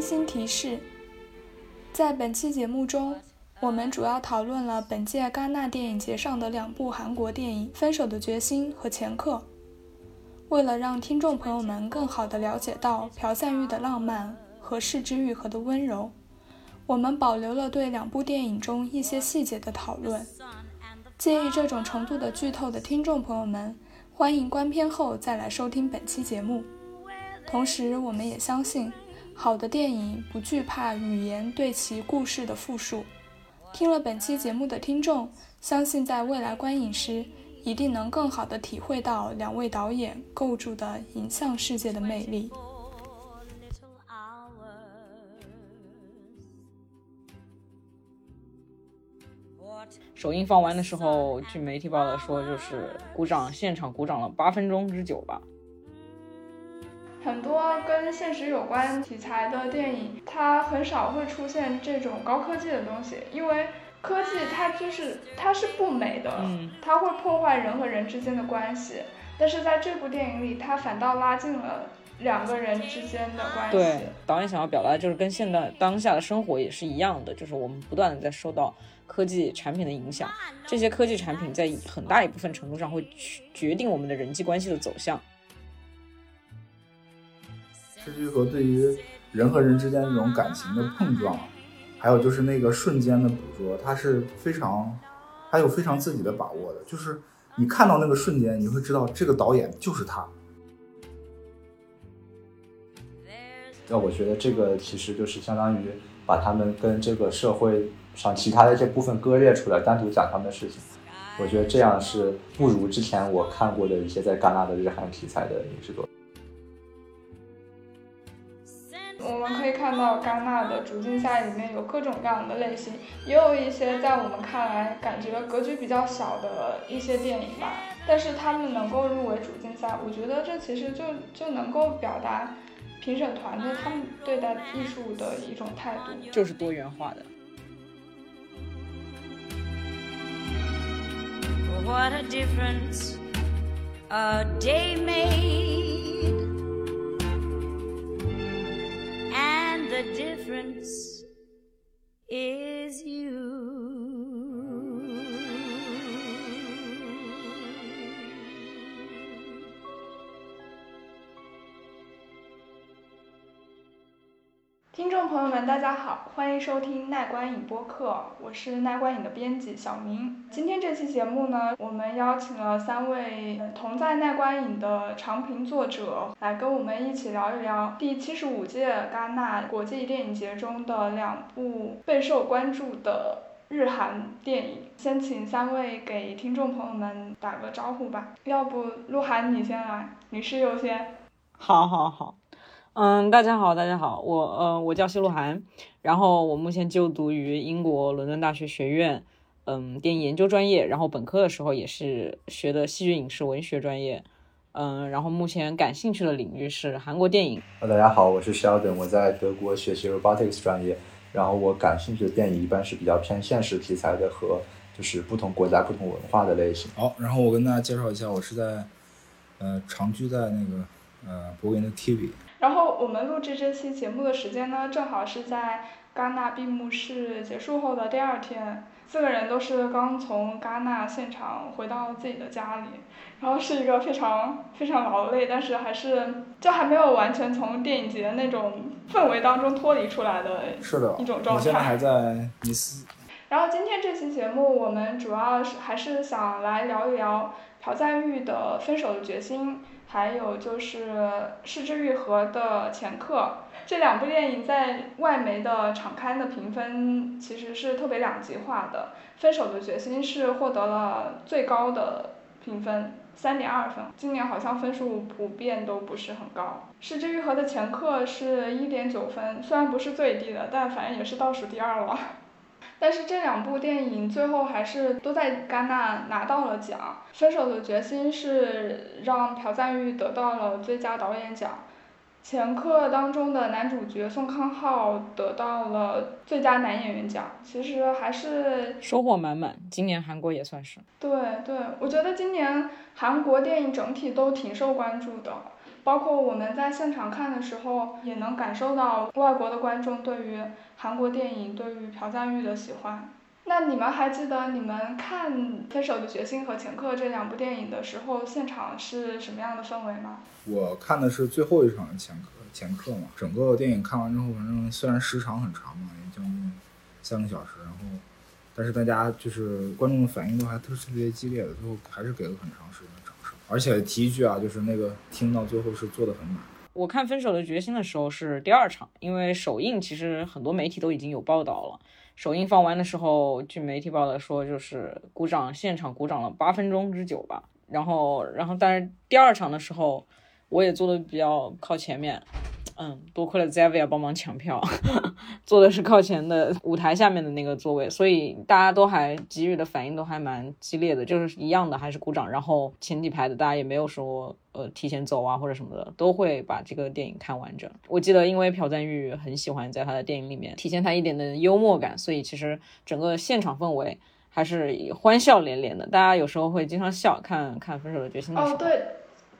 温馨提示：在本期节目中，我们主要讨论了本届戛纳电影节上的两部韩国电影《分手的决心》和《前客》。为了让听众朋友们更好地了解到朴赞玉的浪漫和市之愈合的温柔，我们保留了对两部电影中一些细节的讨论。介意这种程度的剧透的听众朋友们，欢迎观片后再来收听本期节目。同时，我们也相信，好的电影不惧怕语言对其故事的复述。听了本期节目的听众，相信在未来观影时，一定能更好地体会到两位导演构筑的影像世界的魅力。首映放完的时候，据媒体报道说，就是鼓掌，现场鼓掌了八分钟之久吧。很多跟现实有关题材的电影，它很少会出现这种高科技的东西，因为科技它就是它是不美的，它会破坏人和人之间的关系。但是在这部电影里，它反倒拉近了两个人之间的关系。对，导演想要表达就是跟现在当下的生活也是一样的，就是我们不断的在受到科技产品的影响，这些科技产品在很大一部分程度上会决定我们的人际关系的走向。是愈合对于人和人之间那种感情的碰撞，还有就是那个瞬间的捕捉，它是非常，他有非常自己的把握的。就是你看到那个瞬间，你会知道这个导演就是他。那我觉得这个其实就是相当于把他们跟这个社会上其他的这部分割裂出来，单独讲他们的事情。我觉得这样是不如之前我看过的一些在戛纳的日韩题材的影视作品。我们可以看到戛纳的主竞赛里面有各种各样的类型，也有一些在我们看来感觉格局比较小的一些电影吧。但是他们能够入围主竞赛，我觉得这其实就就能够表达评审团队他们对待艺术的一种态度，就是多元化的。What a difference a day made. The difference is you. 众朋友们，大家好，欢迎收听奈观影播客，我是奈观影的编辑小明。今天这期节目呢，我们邀请了三位同在奈观影的长评作者，来跟我们一起聊一聊第七十五届戛纳国际电影节中的两部备受关注的日韩电影。先请三位给听众朋友们打个招呼吧，要不鹿晗你先来，女士优先。好，好，好。嗯，大家好，大家好，我呃，我叫谢鹿晗，然后我目前就读于英国伦敦大学学院，嗯，电影研究专业，然后本科的时候也是学的戏剧影视文学专业，嗯，然后目前感兴趣的领域是韩国电影。大家好，我是 Sheldon，我在德国学习 robotics 专业，然后我感兴趣的电影一般是比较偏现实题材的和就是不同国家不同文化的类型。好，然后我跟大家介绍一下，我是在呃长居在那个呃柏林的 TV。然后我们录制这期节目的时间呢，正好是在戛纳闭幕式结束后的第二天，四个人都是刚从戛纳现场回到自己的家里，然后是一个非常非常劳累，但是还是就还没有完全从电影节那种氛围当中脱离出来的一种状态。我现在还在尼斯。然后今天这期节目，我们主要是还是想来聊一聊朴赞玉的《分手的决心》。还有就是失之愈合的前客，这两部电影在外媒的场刊的评分其实是特别两极化的。分手的决心是获得了最高的评分，三点二分。今年好像分数普遍都不是很高。失之愈合的前客是一点九分，虽然不是最低的，但反正也是倒数第二了。但是这两部电影最后还是都在戛纳拿到了奖。分手的决心是让朴赞玉得到了最佳导演奖，前客当中的男主角宋康昊得到了最佳男演员奖。其实还是收获满满。今年韩国也算是。对对，我觉得今年韩国电影整体都挺受关注的。包括我们在现场看的时候，也能感受到外国的观众对于韩国电影、对于朴赞玉的喜欢。那你们还记得你们看《分手的决心》和《前客》这两部电影的时候，现场是什么样的氛围吗？我看的是最后一场的前客，前客嘛。整个电影看完之后，反正虽然时长很长嘛，也将近三个小时，然后，但是大家就是观众的反应都还特特别激烈的，最后还是给了很长时间。而且提一句啊，就是那个听到最后是做的很满。我看《分手的决心》的时候是第二场，因为首映其实很多媒体都已经有报道了。首映放完的时候，据媒体报道说，就是鼓掌，现场鼓掌了八分钟之久吧。然后，然后，但是第二场的时候，我也坐的比较靠前面。嗯，多亏了 Zavia 帮忙抢票，坐的是靠前的舞台下面的那个座位，所以大家都还给予的反应都还蛮激烈的，就是一样的还是鼓掌，然后前几排的大家也没有说呃提前走啊或者什么的，都会把这个电影看完整。我记得因为朴赞玉很喜欢在他的电影里面体现他一点的幽默感，所以其实整个现场氛围还是欢笑连连的，大家有时候会经常笑，看看《分手的决心》的时候。哦，对。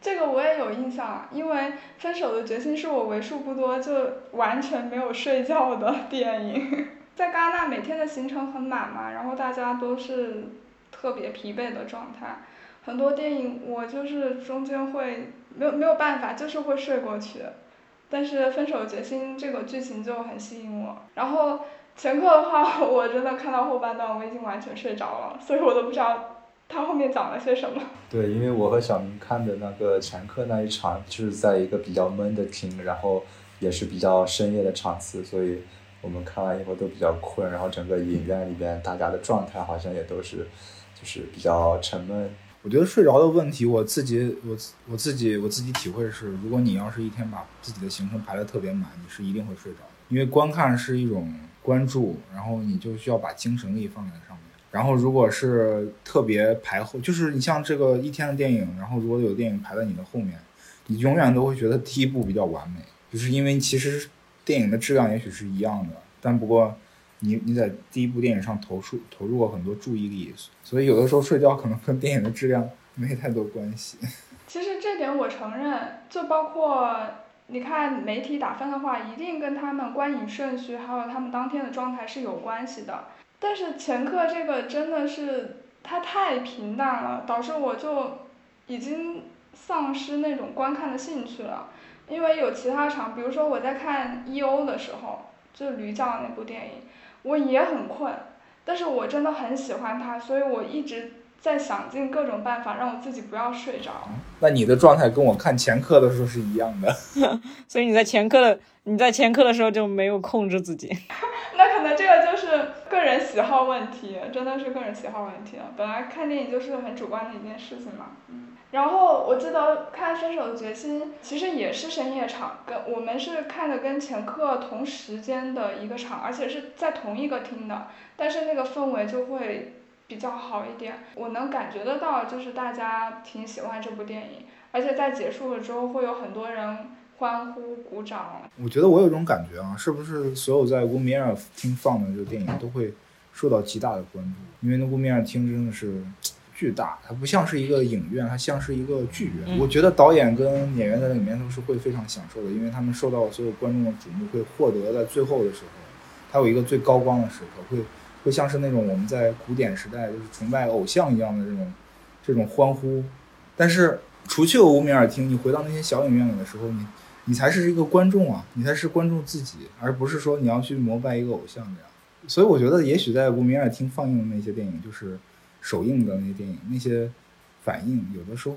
这个我也有印象，因为《分手的决心》是我为数不多就完全没有睡觉的 电影。在戛纳每天的行程很满嘛，然后大家都是特别疲惫的状态，很多电影我就是中间会没有没有办法，就是会睡过去。但是《分手决心》这个剧情就很吸引我，然后《前课》的话，我真的看到后半段我已经完全睡着了，所以我都不知道。他后面讲了些什么？对，因为我和小明看的那个前客那一场，就是在一个比较闷的厅，然后也是比较深夜的场次，所以我们看完以后都比较困，然后整个影院里边大家的状态好像也都是，就是比较沉闷。我觉得睡着的问题，我自己我我自己我自己体会是，如果你要是一天把自己的行程排得特别满，你是一定会睡着的，因为观看是一种关注，然后你就需要把精神力放在上面。然后，如果是特别排后，就是你像这个一天的电影，然后如果有电影排在你的后面，你永远都会觉得第一部比较完美，就是因为其实电影的质量也许是一样的，但不过你你在第一部电影上投入投入过很多注意力，所以有的时候睡觉可能跟电影的质量没太多关系。其实这点我承认，就包括你看媒体打分的话，一定跟他们观影顺序还有他们当天的状态是有关系的。但是前课这个真的是它太平淡了，导致我就已经丧失那种观看的兴趣了。因为有其他场，比如说我在看 E.O. 的时候，就是驴叫那部电影，我也很困，但是我真的很喜欢它，所以我一直在想尽各种办法让我自己不要睡着。那你的状态跟我看前课的时候是一样的，所以你在前课的你在前课的时候就没有控制自己。那可能这个就是个人喜好问题，真的是个人喜好问题了。本来看电影就是很主观的一件事情嘛。嗯。然后我记得看《分手的决心》，其实也是深夜场，跟我们是看的跟前客同时间的一个场，而且是在同一个厅的，但是那个氛围就会比较好一点。我能感觉得到，就是大家挺喜欢这部电影，而且在结束了之后会有很多人。欢呼鼓掌。我觉得我有一种感觉啊，是不是所有在乌米尔厅放的这个电影都会受到极大的关注？因为那乌米尔厅真的是巨大，它不像是一个影院，它像是一个剧院。我觉得导演跟演员在里面都是会非常享受的，因为他们受到所有观众的瞩目，会获得在最后的时候，它有一个最高光的时刻，会会像是那种我们在古典时代就是崇拜偶像一样的这种这种欢呼。但是除去了乌米尔厅，你回到那些小影院里的时候，你。你才是一个观众啊，你才是观众自己，而不是说你要去膜拜一个偶像这样。所以我觉得，也许在无名尔厅放映的那些电影，就是首映的那些电影，那些反应有的时候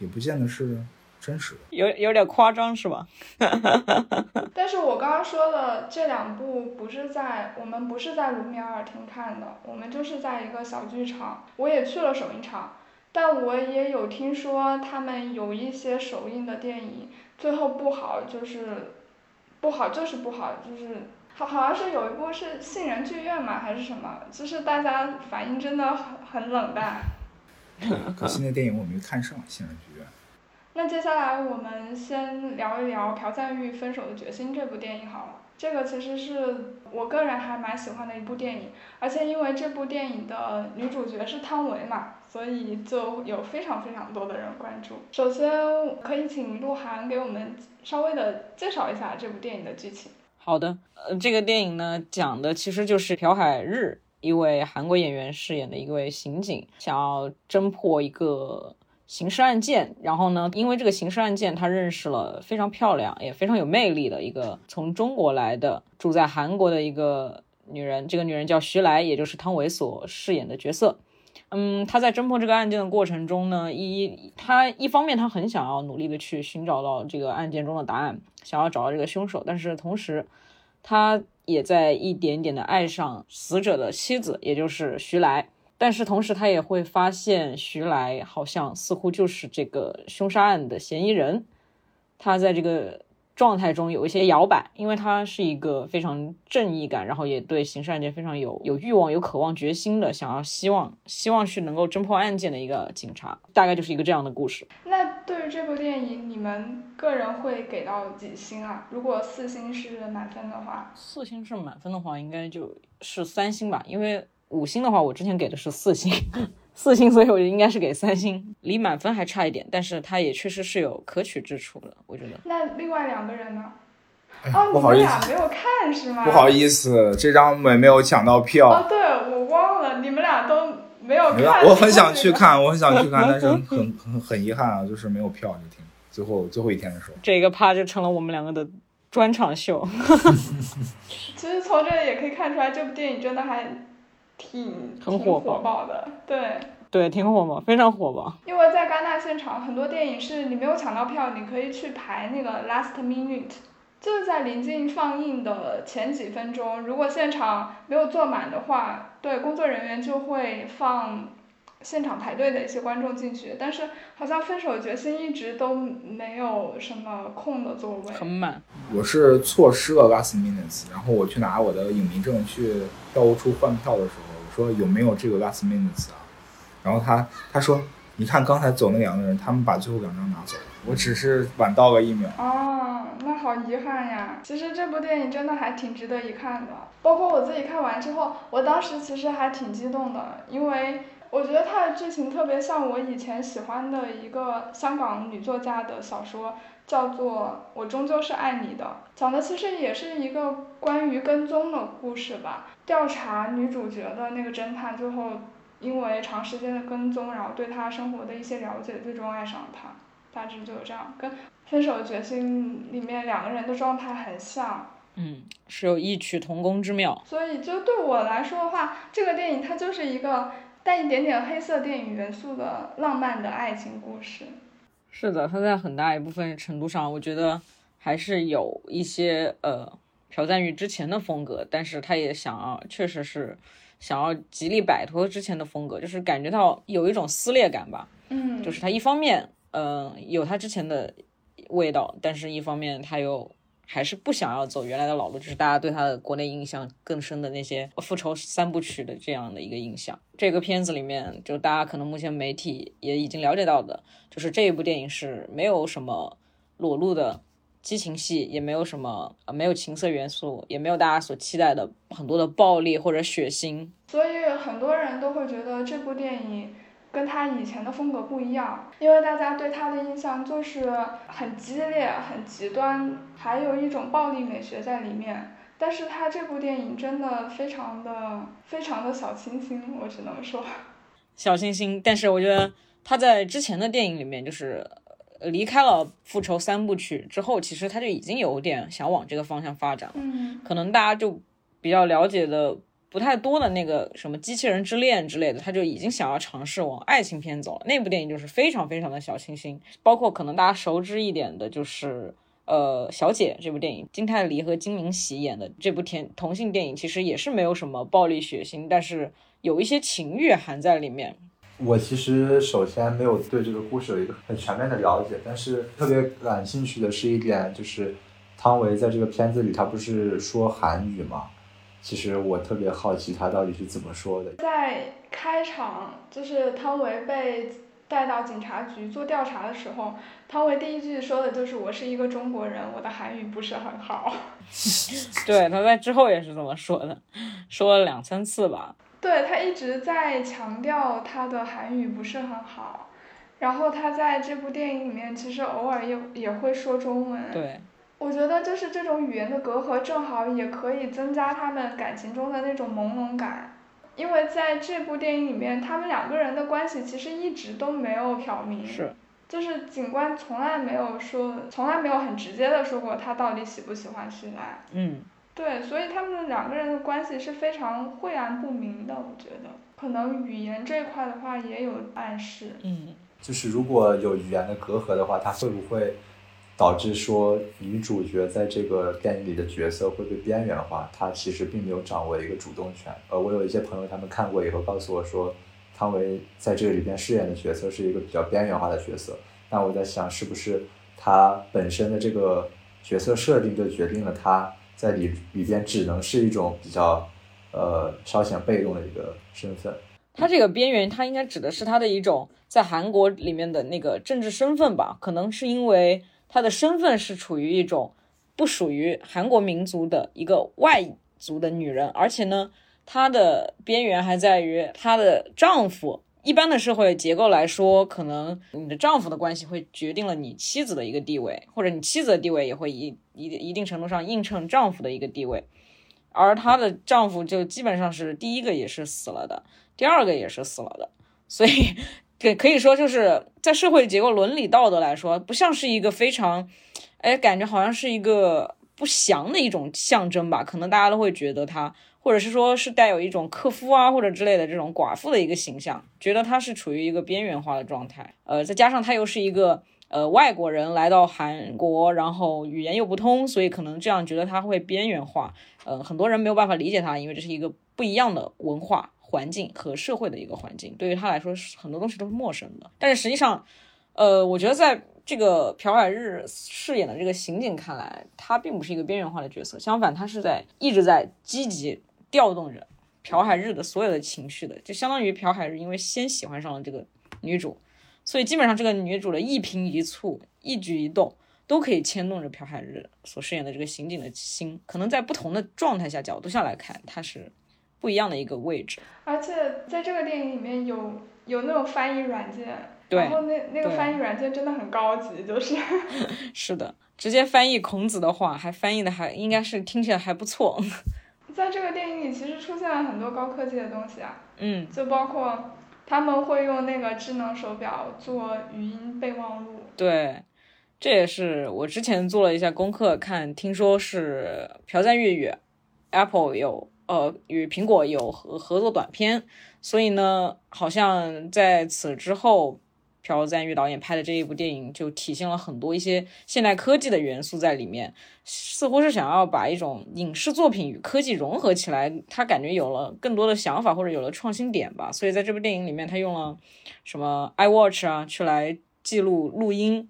也不见得是真实的，有有点夸张是吧？但是我刚刚说的这两部不是在我们不是在卢米埃尔厅看的，我们就是在一个小剧场，我也去了首映场。但我也有听说，他们有一些首映的电影最后不好，就是不好就是不好，就是好好像是有一部是杏仁剧院嘛还是什么，就是大家反应真的很很冷淡。可惜那电影我没看上杏仁剧院。那接下来我们先聊一聊朴赞玉《分手的决心》这部电影好了。这个其实是我个人还蛮喜欢的一部电影，而且因为这部电影的女主角是汤唯嘛，所以就有非常非常多的人关注。首先可以请鹿晗给我们稍微的介绍一下这部电影的剧情。好的，呃，这个电影呢讲的其实就是朴海日一位韩国演员饰演的一位刑警，想要侦破一个。刑事案件，然后呢？因为这个刑事案件，他认识了非常漂亮也非常有魅力的一个从中国来的住在韩国的一个女人。这个女人叫徐来，也就是汤唯所饰演的角色。嗯，他在侦破这个案件的过程中呢，一他一方面他很想要努力的去寻找到这个案件中的答案，想要找到这个凶手，但是同时他也在一点点的爱上死者的妻子，也就是徐来。但是同时，他也会发现徐来好像似乎就是这个凶杀案的嫌疑人。他在这个状态中有一些摇摆，因为他是一个非常正义感，然后也对刑事案件非常有有欲望、有渴望、决心的，想要希望希望去能够侦破案件的一个警察。大概就是一个这样的故事。那对于这部电影，你们个人会给到几星啊？如果四星是满分的话，四星是满分的话，应该就是三星吧，因为。五星的话，我之前给的是四星，四星，所以我就应该是给三星，离满分还差一点，但是它也确实是有可取之处的，我觉得。那另外两个人呢？哦，不好意思，没有看是吗？不好意思，这张没没有抢到票。哦，对，我忘了，你们俩都没有看。我很想去看，我很想去看，但是很很很遗憾啊，就是没有票，就挺最后最后一天的时候。这个趴就成了我们两个的专场秀。其实从这里也可以看出来，这部电影真的还。挺很火爆的，对对，挺火爆，非常火爆。因为在戛纳现场，很多电影是你没有抢到票，你可以去排那个 last minute，就是在临近放映的前几分钟，如果现场没有坐满的话，对工作人员就会放现场排队的一些观众进去。但是好像分手决心一直都没有什么空的座位，很满。我是错失了 last minutes，然后我去拿我的影迷证去票务处换票的时候。我说有没有这个 last minutes 啊？然后他他说，你看刚才走那两个人，他们把最后两张拿走了，我只是晚到了一秒。哦，那好遗憾呀。其实这部电影真的还挺值得一看的，包括我自己看完之后，我当时其实还挺激动的，因为我觉得它的剧情特别像我以前喜欢的一个香港女作家的小说。叫做我终究是爱你的，讲的其实也是一个关于跟踪的故事吧。调查女主角的那个侦探，最后因为长时间的跟踪，然后对她生活的一些了解，最终爱上了她。大致就是这样，跟《分手的决心》里面两个人的状态很像。嗯，是有异曲同工之妙。所以就对我来说的话，这个电影它就是一个带一点点黑色电影元素的浪漫的爱情故事。是的，他在很大一部分程度上，我觉得还是有一些呃朴赞玉之前的风格，但是他也想要，确实是想要极力摆脱之前的风格，就是感觉到有一种撕裂感吧。嗯，就是他一方面嗯有他之前的味道，但是一方面他又。还是不想要走原来的老路，就是大家对他的国内印象更深的那些复仇三部曲的这样的一个印象。这个片子里面，就大家可能目前媒体也已经了解到的，就是这一部电影是没有什么裸露的激情戏，也没有什么呃没有情色元素，也没有大家所期待的很多的暴力或者血腥。所以很多人都会觉得这部电影。跟他以前的风格不一样，因为大家对他的印象就是很激烈、很极端，还有一种暴力美学在里面。但是他这部电影真的非常的、非常的小清新，我只能说小清新。但是我觉得他在之前的电影里面，就是离开了复仇三部曲之后，其实他就已经有点想往这个方向发展了。嗯，可能大家就比较了解的。不太多的那个什么机器人之恋之类的，他就已经想要尝试往爱情片走了。那部电影就是非常非常的小清新，包括可能大家熟知一点的，就是呃小姐这部电影，金泰梨和金明喜演的这部甜同性电影，其实也是没有什么暴力血腥，但是有一些情欲含在里面。我其实首先没有对这个故事有一个很全面的了解，但是特别感兴趣的是一点，就是汤唯在这个片子里，他不是说韩语吗？其实我特别好奇他到底是怎么说的。在开场，就是汤唯被带到警察局做调查的时候，汤唯第一句说的就是“我是一个中国人，我的韩语不是很好”。对，他在之后也是这么说的，说了两三次吧。对他一直在强调他的韩语不是很好，然后他在这部电影里面其实偶尔也也会说中文。对，我觉得就是这种语言的隔阂，正好也可以增加他们感情中的那种朦胧感。因为在这部电影里面，他们两个人的关系其实一直都没有挑明，是，就是警官从来没有说，从来没有很直接的说过他到底喜不喜欢徐来。嗯，对，所以他们两个人的关系是非常晦暗不明的，我觉得，可能语言这一块的话也有暗示。嗯，就是如果有语言的隔阂的话，他会不会？导致说女主角在这个电影里的角色会被边缘化，她其实并没有掌握一个主动权。呃，我有一些朋友他们看过以后告诉我说，汤唯在这里边饰演的角色是一个比较边缘化的角色。那我在想，是不是她本身的这个角色设定就决定了她在里里边只能是一种比较呃稍显被动的一个身份？她这个边缘，她应该指的是她的一种在韩国里面的那个政治身份吧？可能是因为。她的身份是处于一种不属于韩国民族的一个外族的女人，而且呢，她的边缘还在于她的丈夫。一般的社会结构来说，可能你的丈夫的关系会决定了你妻子的一个地位，或者你妻子的地位也会一一一定程度上映衬丈夫的一个地位。而她的丈夫就基本上是第一个也是死了的，第二个也是死了的，所以。可可以说，就是在社会结构、伦理道德来说，不像是一个非常，哎，感觉好像是一个不祥的一种象征吧？可能大家都会觉得他，或者是说是带有一种克夫啊或者之类的这种寡妇的一个形象，觉得他是处于一个边缘化的状态。呃，再加上他又是一个呃外国人来到韩国，然后语言又不通，所以可能这样觉得他会边缘化。呃，很多人没有办法理解他，因为这是一个不一样的文化。环境和社会的一个环境，对于他来说是很多东西都是陌生的。但是实际上，呃，我觉得在这个朴海日饰演的这个刑警看来，他并不是一个边缘化的角色，相反，他是在一直在积极调动着朴海日的所有的情绪的。就相当于朴海日因为先喜欢上了这个女主，所以基本上这个女主的一颦一蹙、一举一动都可以牵动着朴海日所饰演的这个刑警的心。可能在不同的状态下、角度下来看，他是。不一样的一个位置，而且在这个电影里面有有那种翻译软件，然后那那个翻译软件真的很高级，就是。是的，直接翻译孔子的话，还翻译的还应该是听起来还不错。在这个电影里，其实出现了很多高科技的东西啊，嗯，就包括他们会用那个智能手表做语音备忘录，对，这也是我之前做了一下功课，看听说是朴赞玉与 Apple 有。呃，与苹果有合合作短片，所以呢，好像在此之后，朴赞玉导演拍的这一部电影就体现了很多一些现代科技的元素在里面，似乎是想要把一种影视作品与科技融合起来，他感觉有了更多的想法或者有了创新点吧，所以在这部电影里面，他用了什么 iWatch 啊，去来记录录音。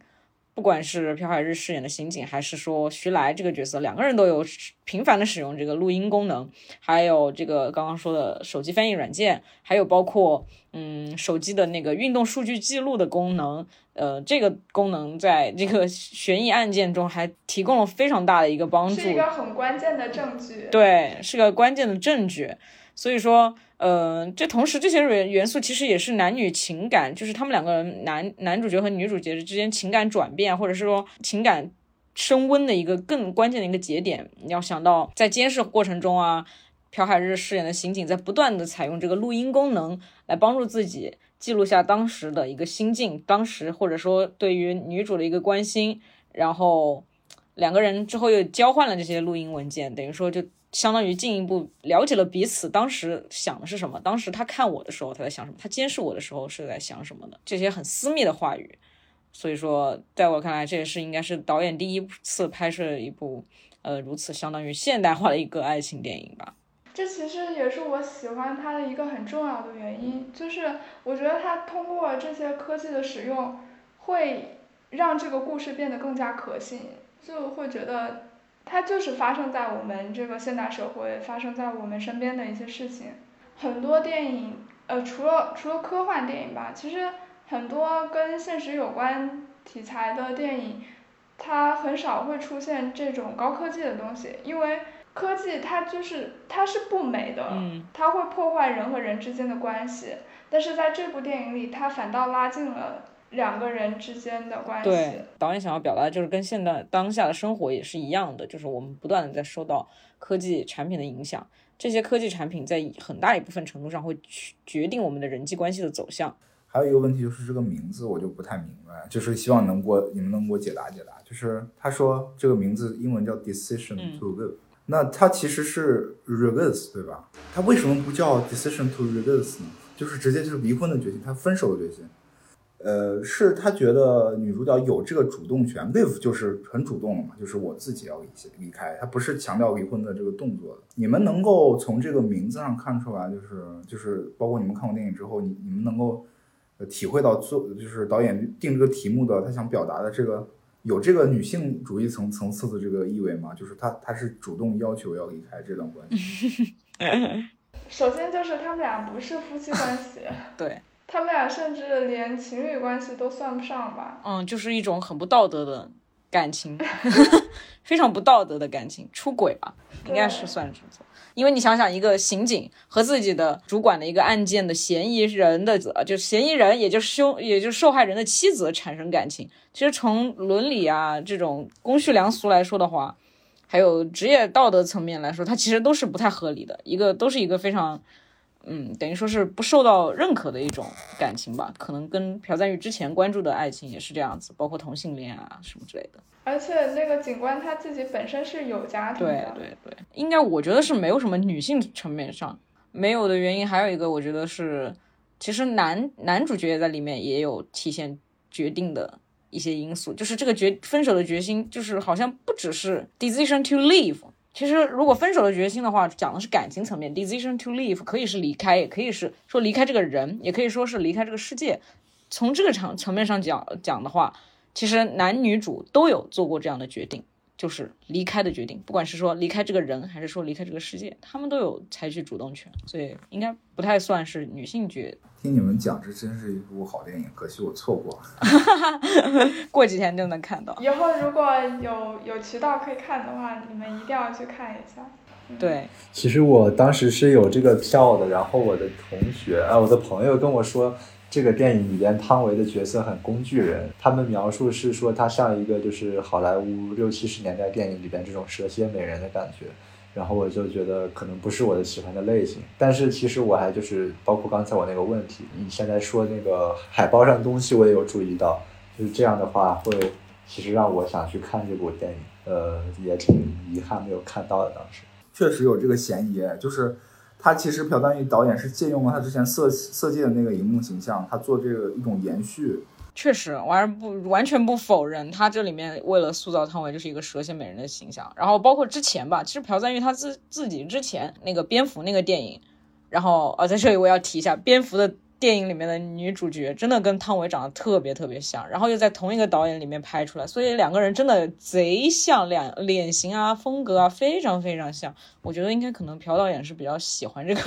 不管是朴海日饰演的刑警，还是说徐来这个角色，两个人都有频繁的使用这个录音功能，还有这个刚刚说的手机翻译软件，还有包括嗯手机的那个运动数据记录的功能，呃，这个功能在这个悬疑案件中还提供了非常大的一个帮助，是一个很关键的证据，对，是个关键的证据，所以说。呃，这同时这些元元素其实也是男女情感，就是他们两个人男男主角和女主角之间情感转变，或者是说情感升温的一个更关键的一个节点。你要想到在监视过程中啊，朴海日饰演的刑警在不断的采用这个录音功能来帮助自己记录下当时的一个心境，当时或者说对于女主的一个关心，然后两个人之后又交换了这些录音文件，等于说就。相当于进一步了解了彼此当时想的是什么，当时他看我的时候他在想什么，他监视我的时候是在想什么的这些很私密的话语。所以说，在我看来，这也是应该是导演第一次拍摄一部呃如此相当于现代化的一个爱情电影吧。这其实也是我喜欢他的一个很重要的原因，就是我觉得他通过这些科技的使用，会让这个故事变得更加可信，就会觉得。它就是发生在我们这个现代社会，发生在我们身边的一些事情。很多电影，呃，除了除了科幻电影吧，其实很多跟现实有关题材的电影，它很少会出现这种高科技的东西，因为科技它就是它是不美的，嗯它会破坏人和人之间的关系。但是在这部电影里，它反倒拉近了两个人之间的关系。对，导演想要表达的就是跟现在当下的生活也是一样的，就是我们不断的在受到科技产品的影响，这些科技产品在很大一部分程度上会去决定我们的人际关系的走向。还有一个问题就是这个名字我就不太明白，就是希望能给我你们能给我解答解答。就是他说这个名字英文叫 Decision 嗯 to Live，、那它其实是 reverse 对吧？它为什么不叫 Decision to reverse 呢？就是直接就是离婚的决心，他分手的决心。呃，是他觉得女主角有这个主动权，live 就是很主动了嘛，就是我自己要离离开，他不是强调离婚的这个动作的。你们能够从这个名字上看出来，就是就是包括你们看过电影之后，你你们能够呃体会到做就是导演定这个题目的他想表达的这个有这个女性主义层层次的这个意味吗？就是他他是主动要求要离开这段关系。首先就是他们俩不是夫妻关系，对，他们俩甚至连情侣关系都算不上吧。嗯，就是一种很不道德的感情，非常不道德的感情，出轨吧，应该是算是因为你想想，一个刑警和自己的主管的一个案件的嫌疑人的，呃就嫌疑人，也就是凶，也就是受害人的妻子产生感情，其实从伦理啊这种公序良俗来说的话，还有职业道德层面来说，它其实都是不太合理的，一个都是一个非常。嗯，等于说是不受到认可的一种感情吧，可能跟朴赞玉之前关注的爱情也是这样子，包括同性恋啊什么之类的。而且那个警官他自己本身是有家庭对的，对对，应该我觉得是没有什么女性层面上没有的原因，还有一个我觉得是，其实男男主角在里面也有体现决定的一些因素，就是这个决分手的决心，就是好像不只是 decision to leave。其实，如果分手的决心的话，讲的是感情层面，decision to leave 可以是离开，也可以是说离开这个人，也可以说是离开这个世界。从这个层层面上讲讲的话，其实男女主都有做过这样的决定，就是离开的决定，不管是说离开这个人，还是说离开这个世界，他们都有采取主动权，所以应该不太算是女性角。听你们讲，这真是一部好电影，可惜我错过了。过几天就能看到。以后如果有有渠道可以看的话，你们一定要去看一下。对，其实我当时是有这个票的，然后我的同学啊，我的朋友跟我说，这个电影里边汤唯的角色很工具人，他们描述是说她像一个就是好莱坞六七十年代电影里边这种蛇蝎美人的感觉，然后我就觉得可能不是我的喜欢的类型，但是其实我还就是包括刚才我那个问题，你现在说那个海报上的东西我也有注意到，就是这样的话会其实让我想去看这部电影，呃，也挺遗憾没有看到的当时。确实有这个嫌疑，就是他其实朴赞玉导演是借用了他之前色色戒的那个荧幕形象，他做这个一种延续。确实，我还是不完全不否认，他这里面为了塑造汤唯就是一个蛇蝎美人的形象，然后包括之前吧，其实朴赞玉他自自己之前那个蝙蝠那个电影，然后呃，在这里我要提一下，蝙蝠的电影里面的女主角真的跟汤唯长得特别特别像，然后又在同一个导演里面拍出来，所以两个人真的贼像，两脸型啊、风格啊非常非常像。我觉得应该可能朴导演是比较喜欢这个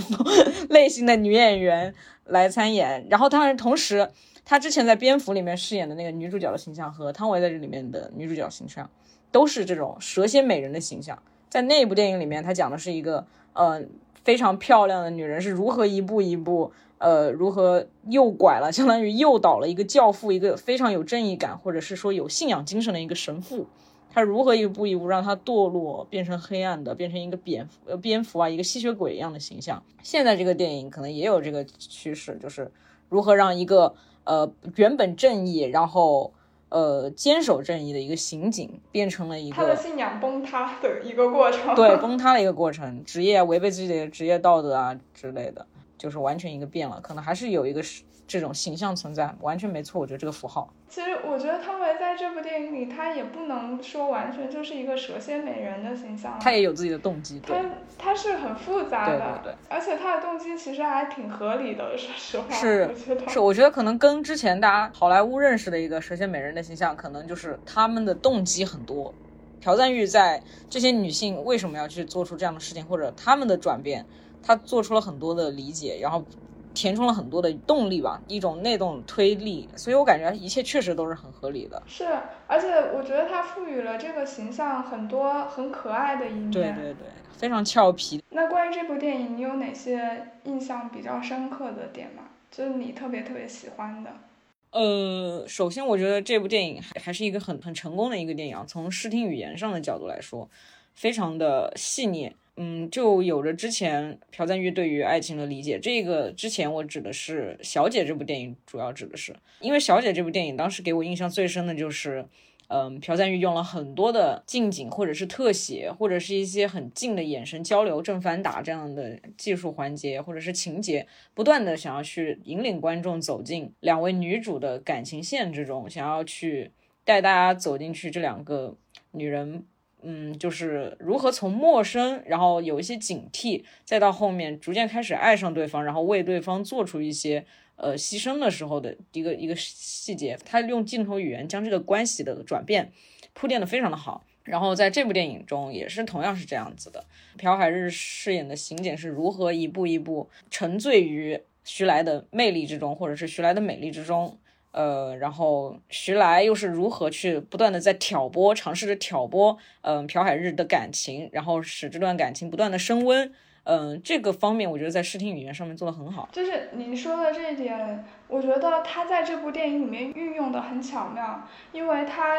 类型的女演员来参演，然后当然同时。他之前在蝙蝠里面饰演的那个女主角的形象和汤唯在这里面的女主角形象，都是这种蛇蝎美人的形象。在那部电影里面，他讲的是一个呃非常漂亮的女人是如何一步一步呃如何诱拐了，相当于诱导了一个教父，一个非常有正义感或者是说有信仰精神的一个神父，他如何一步一步让他堕落，变成黑暗的，变成一个蝙蝠呃蝙蝠啊一个吸血鬼一样的形象。现在这个电影可能也有这个趋势，就是如何让一个呃，原本正义，然后呃坚守正义的一个刑警，变成了一个他的信仰崩塌的一个过程。对，崩塌的一个过程，职业违背自己的职业道德啊之类的，就是完全一个变了，可能还是有一个是这种形象存在，完全没错，我觉得这个符号。其实我觉得汤唯在这部电影里，她也不能说完全就是一个蛇蝎美人的形象，她也有自己的动机，对她她是很复杂的，对对对，而且她的动机其实还挺合理的，说实话，是我是，我觉得可能跟之前大家好莱坞认识的一个蛇蝎美人的形象，可能就是他们的动机很多。朴赞玉在这些女性为什么要去做出这样的事情，或者她们的转变，他做出了很多的理解，然后填充了很多的动力吧，一种内动推力，所以我感觉一切确实都是很合理的。是，而且我觉得他赋予了这个形象很多很可爱的一面。对对对，非常俏皮。那关于这部电影，你有哪些印象比较深刻的点吗？就是你特别特别喜欢的。呃，首先我觉得这部电影还还是一个很很成功的一个电影，从视听语言上的角度来说，非常的细腻。嗯，就有着之前朴赞玉对于爱情的理解。这个之前我指的是《小姐》这部电影，主要指的是，因为《小姐》这部电影当时给我印象最深的就是，嗯，朴赞玉用了很多的近景或者是特写，或者是一些很近的眼神交流、正反打这样的技术环节，或者是情节，不断的想要去引领观众走进两位女主的感情线之中，想要去带大家走进去这两个女人。嗯，就是如何从陌生，然后有一些警惕，再到后面逐渐开始爱上对方，然后为对方做出一些呃牺牲的时候的一个一个细节，他用镜头语言将这个关系的转变铺垫的非常的好。然后在这部电影中也是同样是这样子的，朴海日饰演的刑警是如何一步一步沉醉于徐来的魅力之中，或者是徐来的美丽之中。呃，然后徐来又是如何去不断的在挑拨，尝试着挑拨，嗯，朴海日的感情，然后使这段感情不断的升温，嗯，这个方面我觉得在视听语言上面做的很好。就是你说的这一点，我觉得他在这部电影里面运用的很巧妙，因为它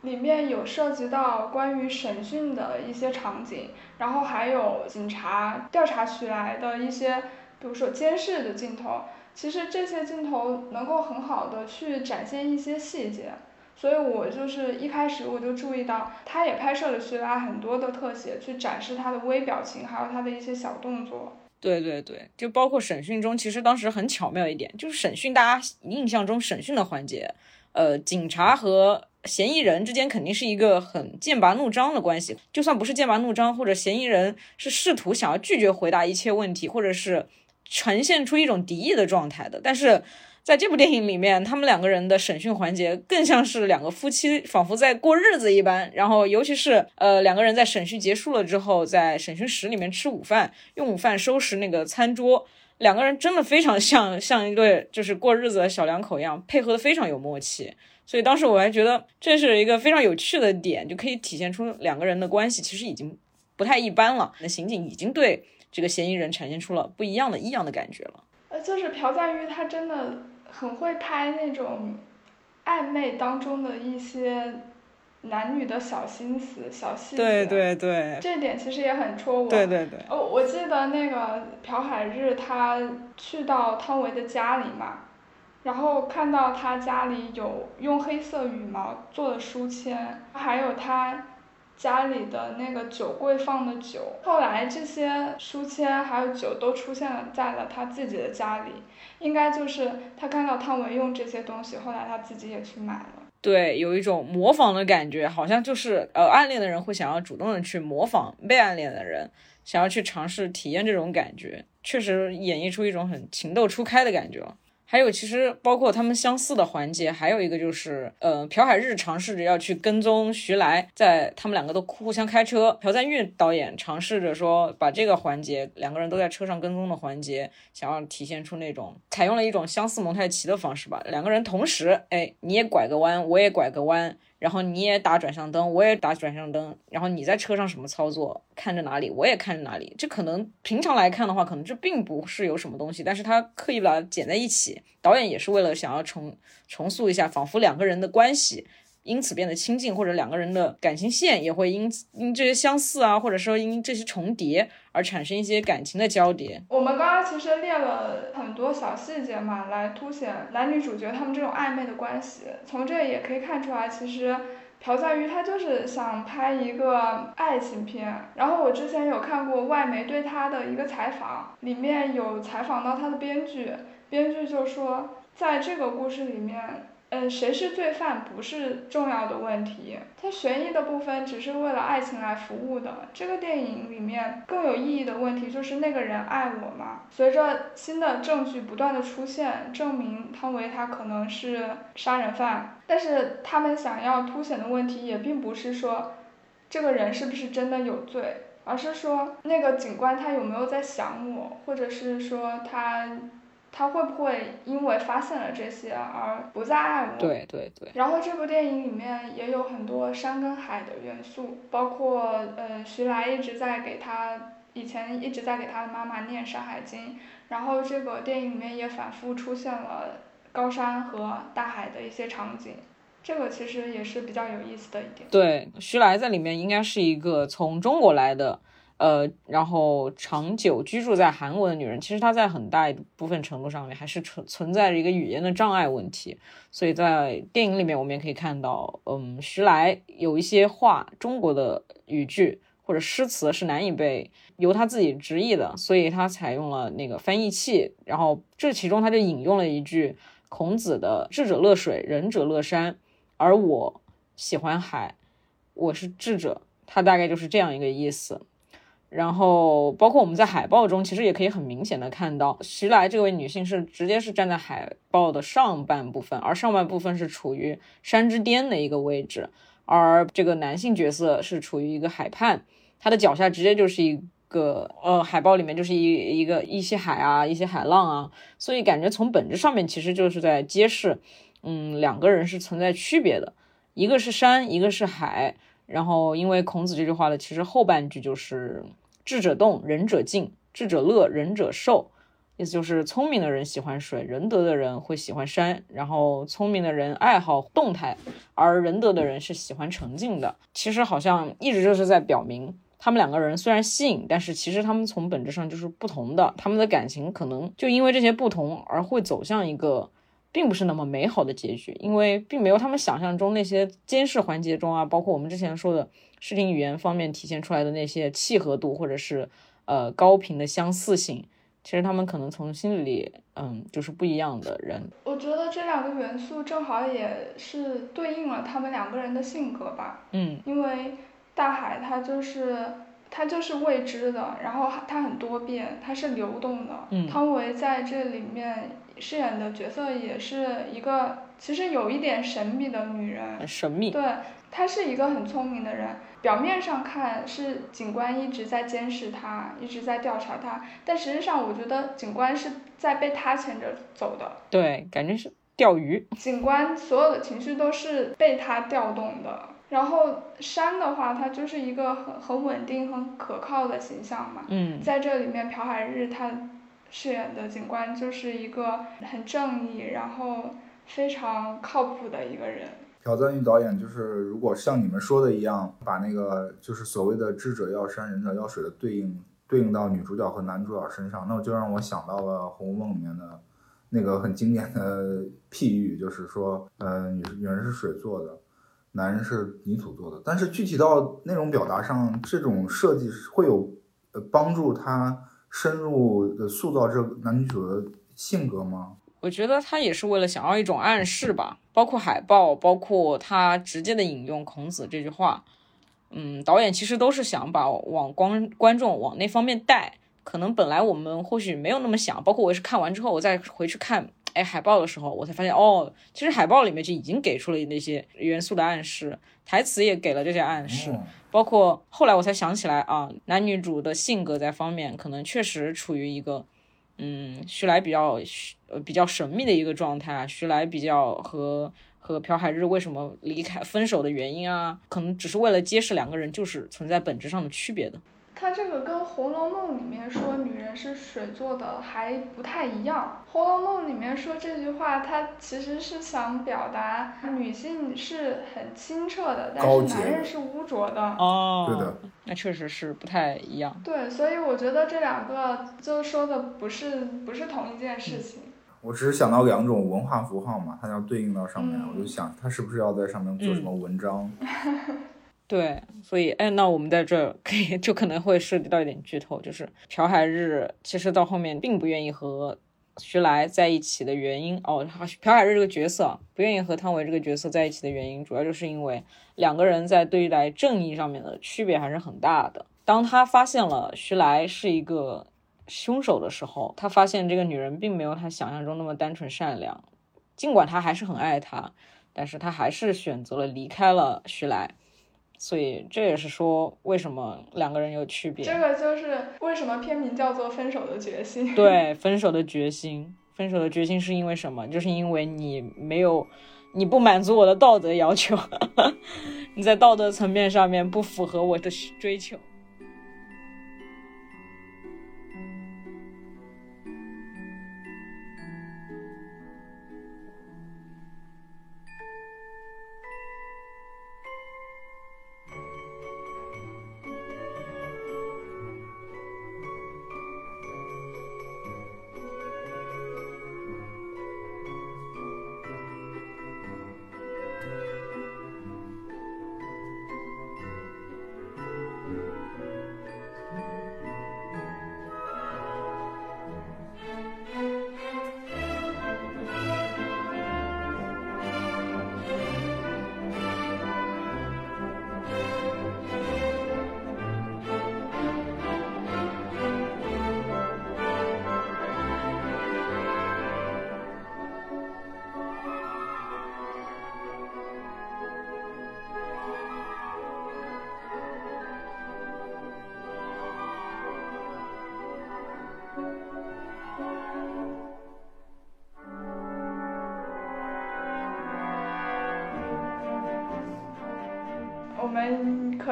里面有涉及到关于审讯的一些场景，然后还有警察调查徐来的一些，比如说监视的镜头。其实这些镜头能够很好的去展现一些细节，所以我就是一开始我就注意到，他也拍摄了徐来很多的特写，去展示他的微表情，还有他的一些小动作。对对对，就包括审讯中，其实当时很巧妙一点，就是审讯大家印象中审讯的环节，呃，警察和嫌疑人之间肯定是一个很剑拔弩张的关系，就算不是剑拔弩张，或者嫌疑人是试图想要拒绝回答一切问题，或者是。呈现出一种敌意的状态的，但是在这部电影里面，他们两个人的审讯环节更像是两个夫妻仿佛在过日子一般。然后，尤其是呃两个人在审讯结束了之后，在审讯室里面吃午饭，用午饭收拾那个餐桌，两个人真的非常像 像一对就是过日子的小两口一样，配合的非常有默契。所以当时我还觉得这是一个非常有趣的点，就可以体现出两个人的关系其实已经不太一般了。那刑警已经对。这个嫌疑人呈现出了不一样的异样的感觉了。呃，就是朴赞玉，他真的很会拍那种暧昧当中的一些男女的小心思、小细节。对对对。这点其实也很戳我。对对对。哦，我记得那个朴海日他去到汤唯的家里嘛，然后看到他家里有用黑色羽毛做的书签，还有他。家里的那个酒柜放的酒，后来这些书签还有酒都出现了在了他自己的家里，应该就是他看到汤唯用这些东西，后来他自己也去买了。对，有一种模仿的感觉，好像就是呃，暗恋的人会想要主动的去模仿被暗恋的人，想要去尝试体验这种感觉，确实演绎出一种很情窦初开的感觉了。还有，其实包括他们相似的环节，还有一个就是，呃，朴海日尝试着要去跟踪徐来，在他们两个都互相开车，朴赞玉导演尝试着说把这个环节，两个人都在车上跟踪的环节，想要体现出那种采用了一种相似蒙太奇的方式吧，两个人同时，哎，你也拐个弯，我也拐个弯。然后你也打转向灯，我也打转向灯。然后你在车上什么操作，看着哪里，我也看着哪里。这可能平常来看的话，可能这并不是有什么东西，但是他刻意把它剪在一起。导演也是为了想要重重塑一下，仿佛两个人的关系。因此变得亲近，或者两个人的感情线也会因此因这些相似啊，或者说因这些重叠而产生一些感情的交叠。我们刚刚其实列了很多小细节嘛，来凸显男女主角他们这种暧昧的关系。从这也可以看出来，其实朴赞玉他就是想拍一个爱情片。然后我之前有看过外媒对他的一个采访，里面有采访到他的编剧，编剧就说在这个故事里面。嗯，谁是罪犯不是重要的问题，它悬疑的部分只是为了爱情来服务的。这个电影里面更有意义的问题就是那个人爱我吗？随着新的证据不断的出现，证明汤唯他可能是杀人犯，但是他们想要凸显的问题也并不是说这个人是不是真的有罪，而是说那个警官他有没有在想我，或者是说他。他会不会因为发现了这些而不再爱我？对对对。然后这部电影里面也有很多山跟海的元素，包括呃徐来一直在给他以前一直在给他的妈妈念《山海经》，然后这个电影里面也反复出现了高山和大海的一些场景，这个其实也是比较有意思的一点。对，徐来在里面应该是一个从中国来的。呃，然后长久居住在韩国的女人，其实她在很大一部分程度上面还是存存在着一个语言的障碍问题。所以在电影里面，我们也可以看到，嗯，徐来有一些话，中国的语句或者诗词是难以被由他自己直译的，所以他采用了那个翻译器。然后这其中他就引用了一句孔子的“智者乐水，仁者乐山”，而我喜欢海，我是智者，他大概就是这样一个意思。然后，包括我们在海报中，其实也可以很明显的看到，徐来这位女性是直接是站在海报的上半部分，而上半部分是处于山之巅的一个位置，而这个男性角色是处于一个海畔，他的脚下直接就是一个呃，海报里面就是一一个一些海啊，一些海浪啊，所以感觉从本质上面其实就是在揭示，嗯，两个人是存在区别的，一个是山，一个是海，然后因为孔子这句话的，其实后半句就是。智者动，仁者静；智者乐，仁者寿。意思就是，聪明的人喜欢水，仁德的人会喜欢山。然后，聪明的人爱好动态，而仁德的人是喜欢沉静的。其实，好像一直就是在表明，他们两个人虽然吸引，但是其实他们从本质上就是不同的。他们的感情可能就因为这些不同而会走向一个并不是那么美好的结局，因为并没有他们想象中那些监视环节中啊，包括我们之前说的。视听语言方面体现出来的那些契合度，或者是呃高频的相似性，其实他们可能从心理里，嗯，就是不一样的人。我觉得这两个元素正好也是对应了他们两个人的性格吧。嗯，因为大海它就是它就是未知的，然后它很多变，它是流动的。嗯，汤唯在这里面饰演的角色也是一个其实有一点神秘的女人。很神秘。对。她是一个很聪明的人，表面上看是警官一直在监视她，一直在调查她，但实际上我觉得警官是在被她牵着走的。对，感觉是钓鱼。警官所有的情绪都是被她调动的。然后山的话，他就是一个很很稳定、很可靠的形象嘛。嗯。在这里面，朴海日他饰演的警官就是一个很正义，然后非常靠谱的一个人。朴赞玉导演就是，如果像你们说的一样，把那个就是所谓的“智者要山，仁者要水”的对应对应到女主角和男主角身上，那我就让我想到了《红楼梦》里面的那个很经典的譬喻，就是说，呃，女女人是水做的，男人是泥土做的。但是具体到内容表达上，这种设计会有呃帮助他深入的塑造这男女主的性格吗？我觉得他也是为了想要一种暗示吧，包括海报，包括他直接的引用孔子这句话，嗯，导演其实都是想把往观观众往那方面带。可能本来我们或许没有那么想，包括我也是看完之后，我再回去看哎海报的时候，我才发现哦，其实海报里面就已经给出了那些元素的暗示，台词也给了这些暗示，包括后来我才想起来啊，男女主的性格在方面可能确实处于一个。嗯，徐来比较呃比较神秘的一个状态，徐来比较和和朴海日为什么离开分手的原因啊，可能只是为了揭示两个人就是存在本质上的区别的。它这个跟《红楼梦》里面说女人是水做的还不太一样，《红楼梦》里面说这句话，它其实是想表达女性是很清澈的，但是男人是污浊的。哦，对的，那确实是不太一样。对，所以我觉得这两个就说的不是不是同一件事情。我只是想到两种文化符号嘛，它要对应到上面，我就想它是不是要在上面做什么文章。对，所以哎，那我们在这可以 就可能会涉及到一点剧透，就是朴海日其实到后面并不愿意和徐来在一起的原因哦，朴海日这个角色不愿意和汤唯这个角色在一起的原因，主要就是因为两个人在对待正义上面的区别还是很大的。当他发现了徐来是一个凶手的时候，他发现这个女人并没有他想象中那么单纯善良，尽管他还是很爱她，但是他还是选择了离开了徐来。所以这也是说为什么两个人有区别。这个就是为什么片名叫做《分手的决心》。对，分手的决心，分手的决心是因为什么？就是因为你没有，你不满足我的道德要求，你在道德层面上面不符合我的追求。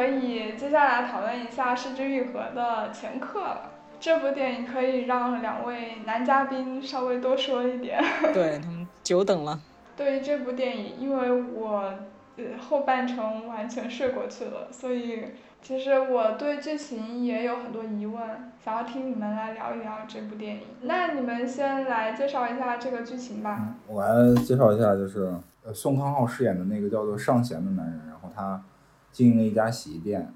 可以接下来讨论一下《失之愈合》的前课了。这部电影可以让两位男嘉宾稍微多说一点。对他们久等了。对于这部电影，因为我呃后半程完全睡过去了，所以其实我对剧情也有很多疑问，想要听你们来聊一聊这部电影。那你们先来介绍一下这个剧情吧。我来介绍一下，就是呃宋康昊饰演的那个叫做尚贤的男人，然后他经营了一家洗衣店，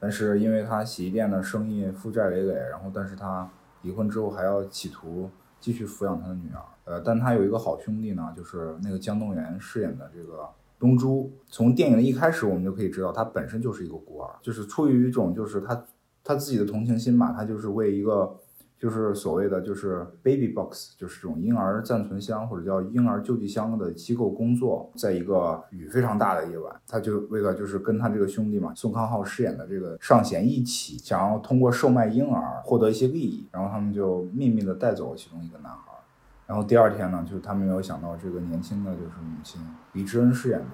但是因为他洗衣店的生意负债累累，然后但是他离婚之后还要企图继续抚养他的女儿。呃，但他有一个好兄弟呢，就是那个姜东元饰演的这个东珠。从电影的一开始，我们就可以知道他本身就是一个孤儿，就是出于一种就是他他自己的同情心吧，他就是为一个就是所谓的就是 baby box，就是这种婴儿暂存箱或者叫婴儿救济箱的机构工作，在一个雨非常大的夜晚，他就为了就是跟他这个兄弟嘛，宋康昊饰演的这个尚贤一起，想要通过售卖婴儿获得一些利益，然后他们就秘密的带走了其中一个男孩。然后第二天呢，就是他们没有想到这个年轻的就是母亲李智恩饰演的，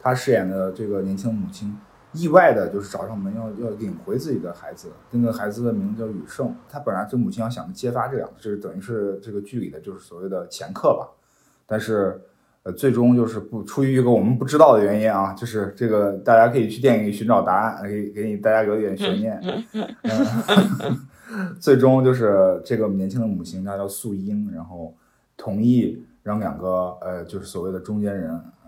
她饰演的这个年轻母亲，意外的就是找上门要要领回自己的孩子，那个孩子的名字叫雨盛。他本来这母亲要想着揭发这两个，就是等于是这个剧里的就是所谓的前客吧，但是呃最终就是不出于一个我们不知道的原因啊，就是这个大家可以去电影里寻找答案，给给你大家留一点悬念。嗯、最终就是这个年轻的母亲，她叫素英，然后。同意让两个呃，就是所谓的中间人，嗯，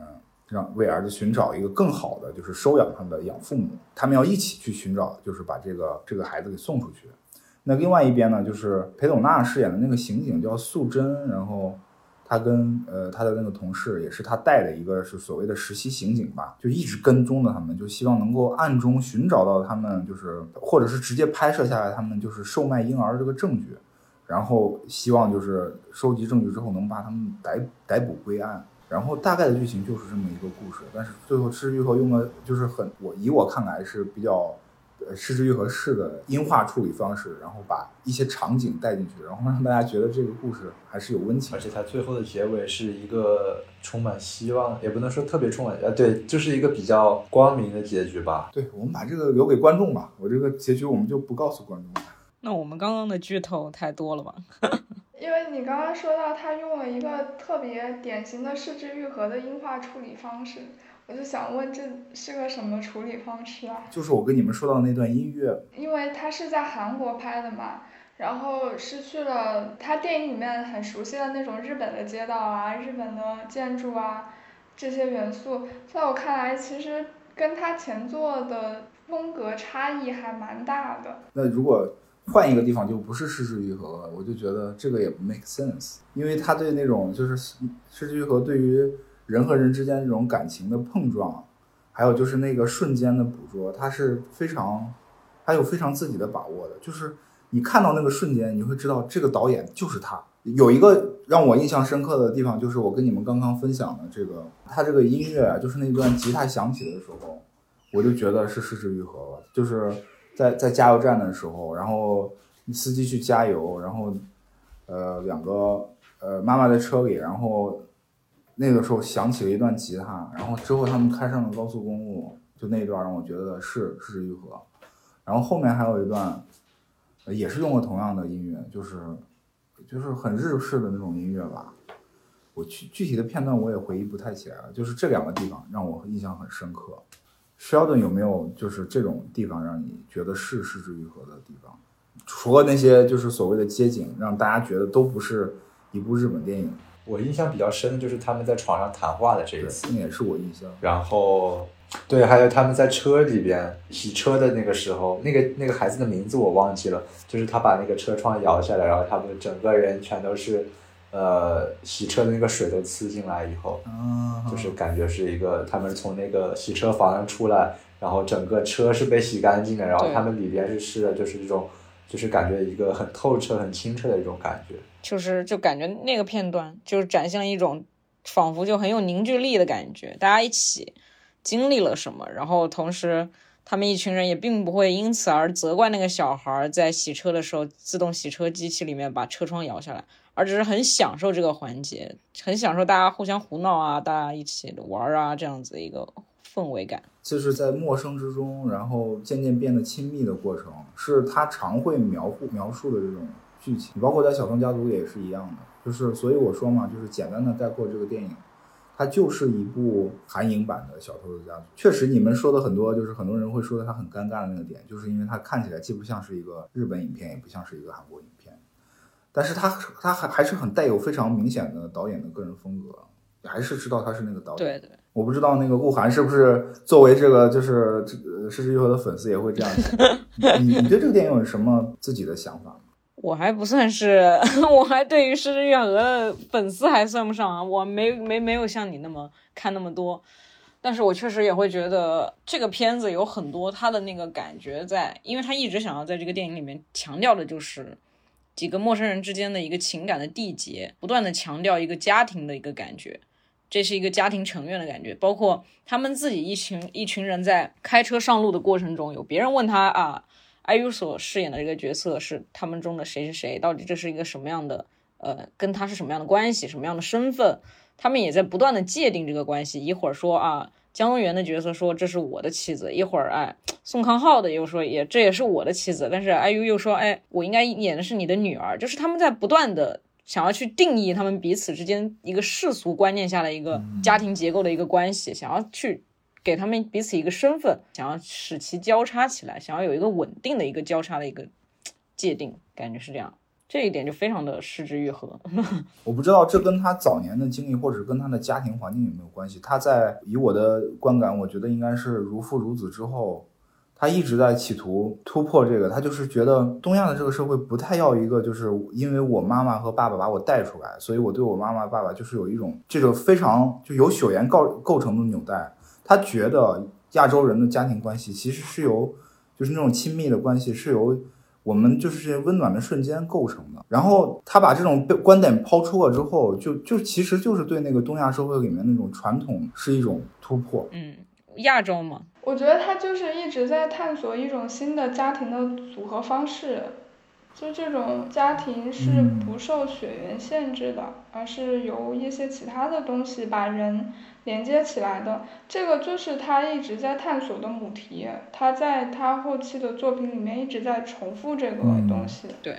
让为儿子寻找一个更好的，就是收养他们的养父母。他们要一起去寻找，就是把这个这个孩子给送出去。那另外一边呢，就是裴斗娜饰演的那个刑警叫素贞，然后他跟呃他的那个同事，也是他带的一个是所谓的实习刑警吧，就一直跟踪着他们，就希望能够暗中寻找到他们，就是或者是直接拍摄下来他们就是售卖婴儿这个证据。然后希望就是收集证据之后能把他们逮逮捕归案，然后大概的剧情就是这么一个故事。但是最后失之愈合用的就是很我以我看来是比较呃失之愈合式的音画处理方式，然后把一些场景带进去，然后让大家觉得这个故事还是有温情。而且它最后的结尾是一个充满希望，也不能说特别充满呃，对，就是一个比较光明的结局吧。对，我们把这个留给观众吧，我这个结局我们就不告诉观众了。那我们刚刚的剧透太多了吧？因为你刚刚说到他用了一个特别典型的视之愈合的音画处理方式，我就想问这是个什么处理方式啊？就是我跟你们说到那段音乐，因为他是在韩国拍的嘛，然后失去了他电影里面很熟悉的那种日本的街道啊、日本的建筑啊这些元素，在我看来其实跟他前作的风格差异还蛮大的。那如果换一个地方就不是失之愈合了，我就觉得这个也不 make sense，因为他对那种就是失之愈合对于人和人之间这种感情的碰撞，还有就是那个瞬间的捕捉，他是非常，他有非常自己的把握的，就是你看到那个瞬间，你会知道这个导演就是他。有一个让我印象深刻的地方，就是我跟你们刚刚分享的这个，他这个音乐啊，就是那段吉他响起的时候，我就觉得是失之愈合了，就是。在在加油站的时候，然后司机去加油，然后，呃，两个呃妈妈在车里，然后那个时候响起了一段吉他，然后之后他们开上了高速公路，就那段让我觉得是是愈合。然后后面还有一段，也是用了同样的音乐，就是就是很日式的那种音乐吧。我具具体的片段我也回忆不太起来了，就是这两个地方让我印象很深刻。Sheldon 有没有就是这种地方让你觉得是失之愈合的地方？除了那些就是所谓的街景，让大家觉得都不是一部日本电影。我印象比较深的就是他们在床上谈话的这一，次，那也是我印象。然后对，还有他们在车里边洗车的那个时候，那个那个孩子的名字我忘记了，就是他把那个车窗摇下来，然后他们整个人全都是呃洗车的那个水都呲进来以后，啊，就是感觉是一个他们从那个洗车房出来，然后整个车是被洗干净的，然后他们里边是湿的，就是这种，就是感觉一个很透彻、很清澈的一种感觉。就是就感觉那个片段就是展现了一种仿佛就很有凝聚力的感觉，大家一起经历了什么，然后同时他们一群人也并不会因此而责怪那个小孩在洗车的时候自动洗车机器里面把车窗摇下来，而只是很享受这个环节，很享受大家互相胡闹啊，大家一起玩啊这样子的一个氛围感。就是在陌生之中，然后渐渐变得亲密的过程，是他常会描绘描述的这种剧情。包括在《小偷家族》也是一样的，就是所以我说嘛，就是简单的概括这个电影，它就是一部韩影版的《小偷的家族》。确实，你们说的很多，就是很多人会说的它很尴尬的那个点，就是因为它看起来既不像是一个日本影片，也不像是一个韩国影，但是他他还还是很带有非常明显的导演的个人风格，还是知道他是那个导演。对对，我不知道那个顾寒是不是作为这个就是呃失之愈合的粉丝也会这样想。你你对这个电影有什么自己的想法吗？我还不算是，我还对于失之愈合的粉丝还算不上啊，我没没没有像你那么看那么多，但是我确实也会觉得这个片子有很多他的那个感觉在，因为他一直想要在这个电影里面强调的就是几个陌生人之间的一个情感的缔结，不断的强调一个家庭的一个感觉。这是一个家庭成员的感觉，包括他们自己一群一群人在开车上路的过程中，有别人问他啊，IU 所饰演的这个角色是他们中的谁谁谁？到底这是一个什么样的呃，跟他是什么样的关系，什么样的身份？他们也在不断的界定这个关系。一会儿说啊，姜文元的角色说这是我的妻子，一会儿哎，宋康昊的又说也这也是我的妻子，但是 IU 又说哎，我应该演的是你的女儿，就是他们在不断的。想要去定义他们彼此之间一个世俗观念下的一个家庭结构的一个关系，想要去给他们彼此一个身份，想要使其交叉起来，想要有一个稳定的一个交叉的一个界定，感觉是这样。这一点就非常的失之愈合。我不知道这跟他早年的经历，或者跟他的家庭环境有没有关系。他在以我的观感，我觉得应该是如父如子之后，他一直在企图突破这个。他就是觉得东亚的这个社会不太要一个，就是因为我妈妈和爸爸把我带出来，所以我对我妈妈爸爸就是有一种这个非常就由血缘构构成的纽带。他觉得亚洲人的家庭关系其实是由就是那种亲密的关系是由我们就是这些温暖的瞬间构成的。然后他把这种观点抛出了之后，就就其实就是对那个东亚社会里面那种传统是一种突破。嗯，亚洲嘛，我觉得他就是一直在探索一种新的家庭的组合方式，就这种家庭是嗯不受血缘限制的，而是由一些其他的东西把人连接起来的。这个就是他一直在探索的母题，他在他后期的作品里面一直在重复这个嗯东西。对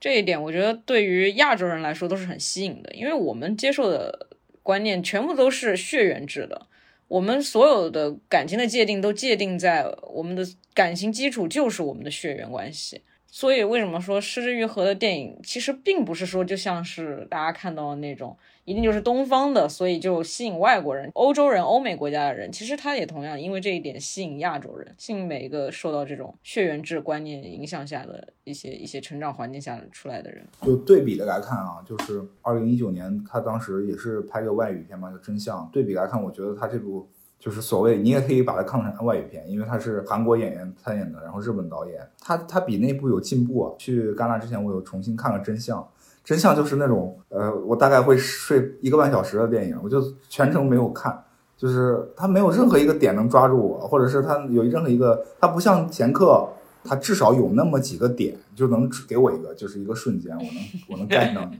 这一点我觉得对于亚洲人来说都是很吸引的，因为我们接受的观念全部都是血缘制的，我们所有的感情的界定都界定在我们的感情基础就是我们的血缘关系。所以为什么说失之愈合的电影其实并不是说就像是大家看到的那种一定就是东方的，所以就吸引外国人、欧洲人、欧美国家的人。其实他也同样因为这一点吸引亚洲人，吸引每一个受到这种血缘制观念影响下的一些一些成长环境下出来的人。就对比的来看啊，就是二零一九年他当时也是拍个外语片嘛，叫《真相》。对比来看，我觉得他这部就是所谓你也可以把它看成外语片，因为他是韩国演员参演的，然后日本导演，他他比那部有进步啊。去戛纳之前，我有重新看了《真相》。真相就是那种，呃，我大概会睡一个半小时的电影，我就全程没有看，就是它没有任何一个点能抓住我，或者是它有任何一个，它不像前客，它至少有那么几个点，就能给我一个，就是一个瞬间，我能我能 get 到你。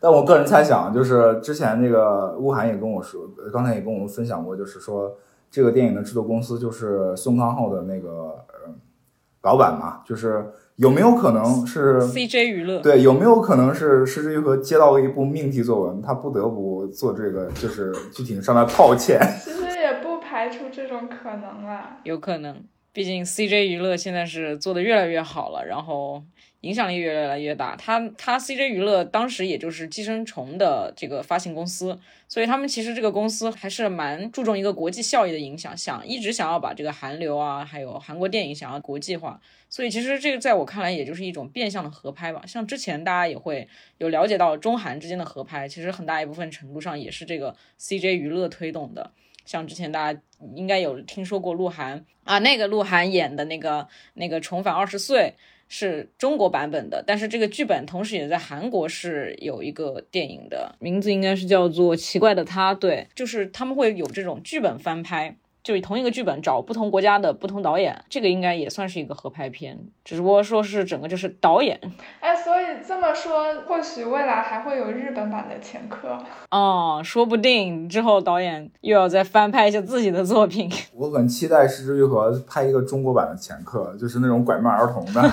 但我个人猜想，就是之前那个乌涵也跟我说，刚才也跟我们分享过，就是说这个电影的制作公司就是宋康昊的那个呃老板嘛，就是有没有可能是 CJ 娱乐？对，有没有可能是失之玉和接到了一部命题作文，他不得不做这个，就是具体上来套歉。其实也不排除这种可能啊。有可能，毕竟 CJ 娱乐现在是做的越来越好了，然后影响力越来越大。他他 CJ 娱乐当时也就是寄生虫的这个发行公司，所以他们其实这个公司还是蛮注重一个国际效益的影响，想一直想要把这个韩流啊，还有韩国电影想要国际化。所以其实这个在我看来，也就是一种变相的合拍吧。像之前大家也会有了解到中韩之间的合拍，其实很大一部分程度上也是这个 CJ 娱乐推动的。像之前大家应该有听说过鹿晗啊，那个鹿晗演的那个那个重返二十岁是中国版本的，但是这个剧本同时也在韩国是有一个电影的，名字应该是叫做《奇怪的他》。对，就是他们会有这种剧本翻拍。就同一个剧本找不同国家的不同导演，这个应该也算是一个合拍片，只不过说是整个就是导演。哎，所以这么说，或许未来还会有日本版的《前科》哦，说不定之后导演又要再翻拍一下自己的作品。我很期待石之予和拍一个中国版的《前科》，就是那种拐卖儿童的。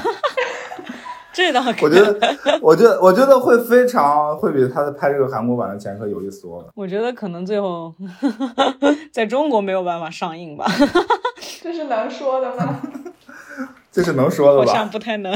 这倒我觉得，我觉得，我觉得会非常会比他拍这个韩国版的《前科》有意思多了。我觉得可能最后 在中国没有办法上映吧。这是能说的吗？这是能说的吧？好像不太能。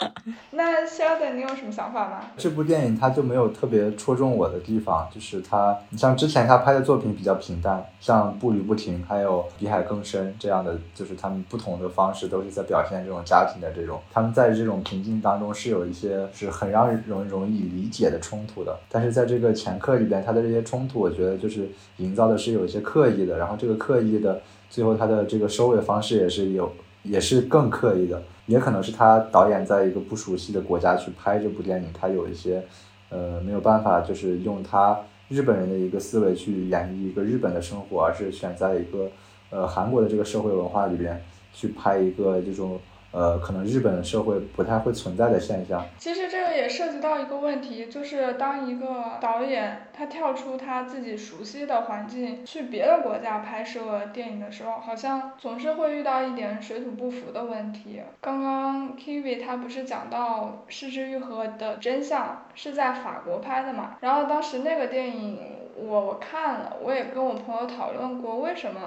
那肖的，你有什么想法吗？这部电影它就没有特别戳中我的地方，就是它，你像之前他拍的作品比较平淡，像《步履不停》还有《比海更深》这样的，就是他们不同的方式都是在表现这种家庭的这种，他们在这种平静当中是有一些是很让人容容易理解的冲突的，但是在这个前客里边，他的这些冲突，我觉得就是营造的是有一些刻意的，然后这个刻意的最后他的这个收尾方式也是有，也是更刻意的。也可能是他导演在一个不熟悉的国家去拍这部电影，他有一些，呃，没有办法，就是用他日本人的一个思维去演绎一个日本的生活，而是选在一个，呃，韩国的这个社会文化里边去拍一个这种。呃，可能日本社会不太会存在的现象。其实这个也涉及到一个问题，就是当一个导演他跳出他自己熟悉的环境，去别的国家拍摄电影的时候，好像总是会遇到一点水土不服的问题。刚刚 Kiwi 他不是讲到《失之愈合》的真相是在法国拍的嘛？然后当时那个电影我我看了，我也跟我朋友讨论过，为什么？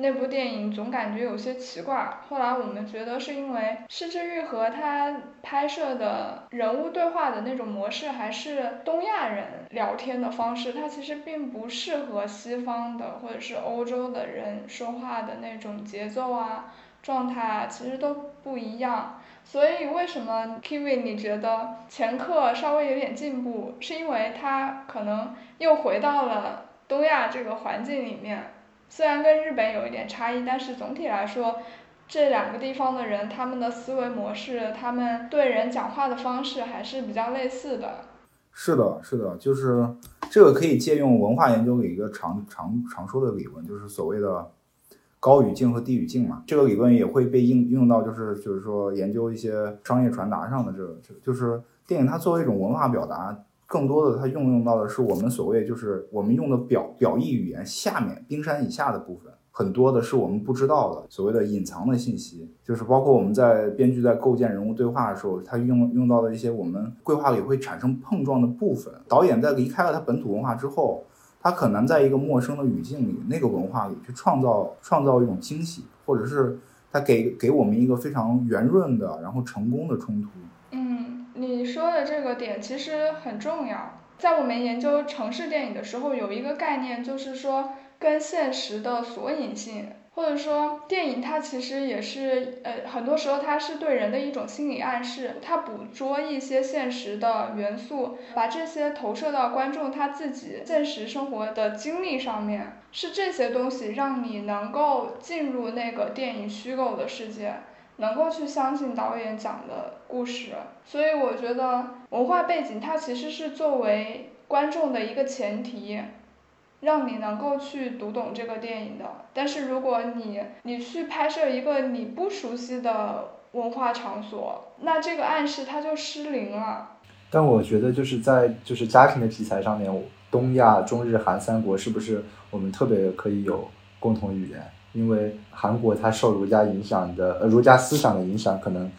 那部电影总感觉有些奇怪，后来我们觉得是因为失之愈合他拍摄的人物对话的那种模式还是东亚人聊天的方式，它其实并不适合西方的或者是欧洲的人说话的那种节奏啊、状态啊，其实都不一样。所以为什么 Kiwi 你觉得前客稍微有点进步，是因为他可能又回到了东亚这个环境里面。虽然跟日本有一点差异，但是总体来说，这两个地方的人他们的思维模式，他们对人讲话的方式还是比较类似的。是的，是的，就是这个可以借用文化研究里一个常常常说的理论，就是所谓的高语境和低语境嘛。这个理论也会被应用到，就是就是说研究一些商业传达上的这个，这就是电影它作为一种文化表达。更多的，它运用到的是我们所谓就是我们用的表表意语言下面冰山以下的部分，很多的是我们不知道的所谓的隐藏的信息，就是包括我们在编剧在构建人物对话的时候，他用用到的一些我们规划里会产生碰撞的部分。导演在离开了他本土文化之后，他很难在一个陌生的语境里、那个文化里去创造创造一种惊喜，或者是他给给我们一个非常圆润的然后成功的冲突。你说的这个点其实很重要，在我们研究城市电影的时候，有一个概念就是说跟现实的索引性，或者说电影它其实也是呃很多时候它是对人的一种心理暗示，它捕捉一些现实的元素，把这些投射到观众他自己现实生活的经历上面，是这些东西让你能够进入那个电影虚构的世界。能够去相信导演讲的故事，所以我觉得文化背景它其实是作为观众的一个前提，让你能够去读懂这个电影的。但是如果你你去拍摄一个你不熟悉的文化场所，那这个暗示它就失灵了。但我觉得就是在就是家庭的题材上面，东亚、中日韩三国是不是我们特别可以有共同语言？因为韩国它受儒家影响的呃儒家思想的影响可能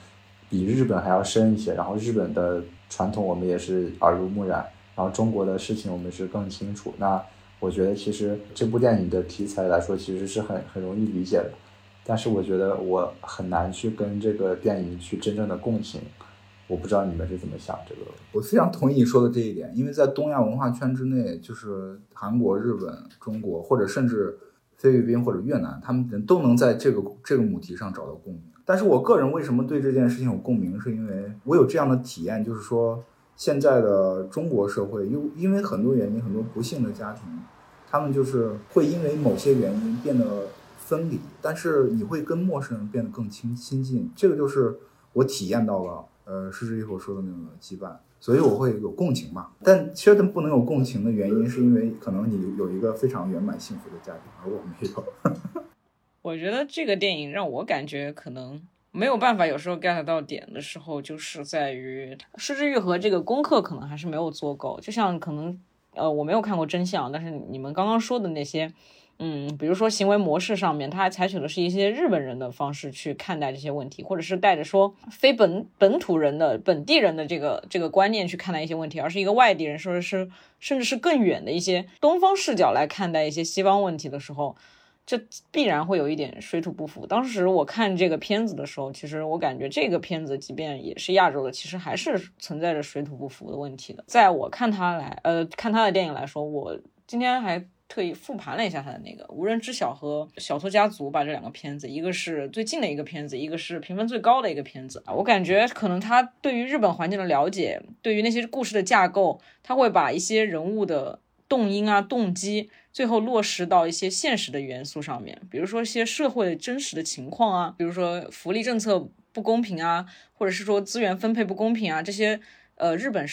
比日本还要深一些，然后日本的传统我们也是耳濡目染，然后中国的事情我们是更清楚。那我觉得其实这部电影的题材来说，其实是很很容易理解的，但是我觉得我很难去跟这个电影去真正的共情。我不知道你们是怎么想这个。我非常同意你说的这一点，因为在东亚文化圈之内，就是韩国、日本、中国，或者甚至菲律宾或者越南，他们人都能在这个这个母题上找到共鸣。但是我个人为什么对这件事情有共鸣，是因为我有这样的体验，就是说现在的中国社会，因因为很多原因，很多不幸的家庭，他们就是会因为某些原因变得分离，但是你会跟陌生人变得更亲亲近，这个就是我体验到了。呃，失之愈合说的那个羁绊，所以我会有共情嘛。但其实他不能有共情的原因，是因为可能你有一个非常圆满幸福的家庭，而我没有。我觉得这个电影让我感觉可能没有办法，有时候 get 到点的时候，就是在于失之愈合这个功课可能还是没有做够。就像可能呃，我没有看过真相，但是你们刚刚说的那些。嗯，比如说行为模式上面，他还采取的是一些日本人的方式去看待这些问题，或者是带着说非本本土人的本地人的这个这个观念去看待一些问题，而是一个外地人，说的是甚至是更远的一些东方视角来看待一些西方问题的时候，这必然会有一点水土不服。当时我看这个片子的时候，其实我感觉这个片子即便也是亚洲的，其实还是存在着水土不服的问题的。在我看他来，呃，看他的电影来说，我今天还。特意复盘了一下他的那个《无人知晓》和《小偷家族》吧，这两个片子，一个是最近的一个片子，一个是评分最高的一个片子。我感觉可能他对于日本环境的了解，对于那些故事的架构，他会把一些人物的动因啊、动机，最后落实到一些现实的元素上面，比如说一些社会真实的情况啊，比如说福利政策不公平啊，或者是说资源分配不公平啊，这些。呃，日本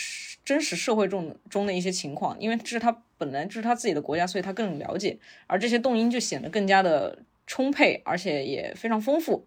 真实社会中中的一些情况，因为这是他本来就是他自己的国家，所以他更了解，而这些动因就显得更加的充沛，而且也非常丰富。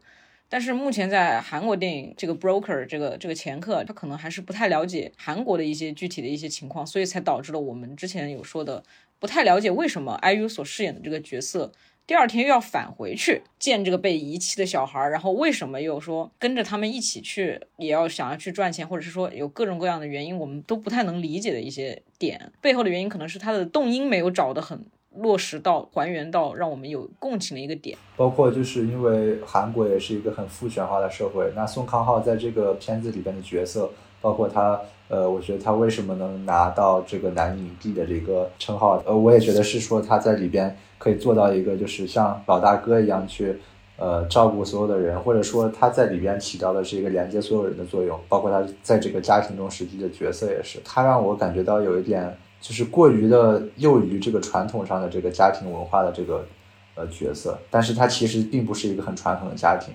但是目前在韩国电影这个 broker 这个这个前客，他可能还是不太了解韩国的一些具体的一些情况，所以才导致了我们之前有说的不太了解为什么 IU 所饰演的这个角色。第二天又要返回去见这个被遗弃的小孩，然后为什么又说跟着他们一起去，也要想要去赚钱，或者是说有各种各样的原因，我们都不太能理解的一些点，背后的原因可能是他的动因没有找得很落实到还原到让我们有共情的一个点。包括就是因为韩国也是一个很父权化的社会，那宋康昊在这个片子里边的角色，包括他，呃，我觉得他为什么能拿到这个男影帝的这个称号，呃，我也觉得是说他在里边。可以做到一个，就是像老大哥一样去，呃，照顾所有的人，或者说他在里边起到的是一个连接所有人的作用，包括他在这个家庭中实际的角色也是。他让我感觉到有一点，就是过于的囿于这个传统上的这个家庭文化的这个呃角色，但是他其实并不是一个很传统的家庭。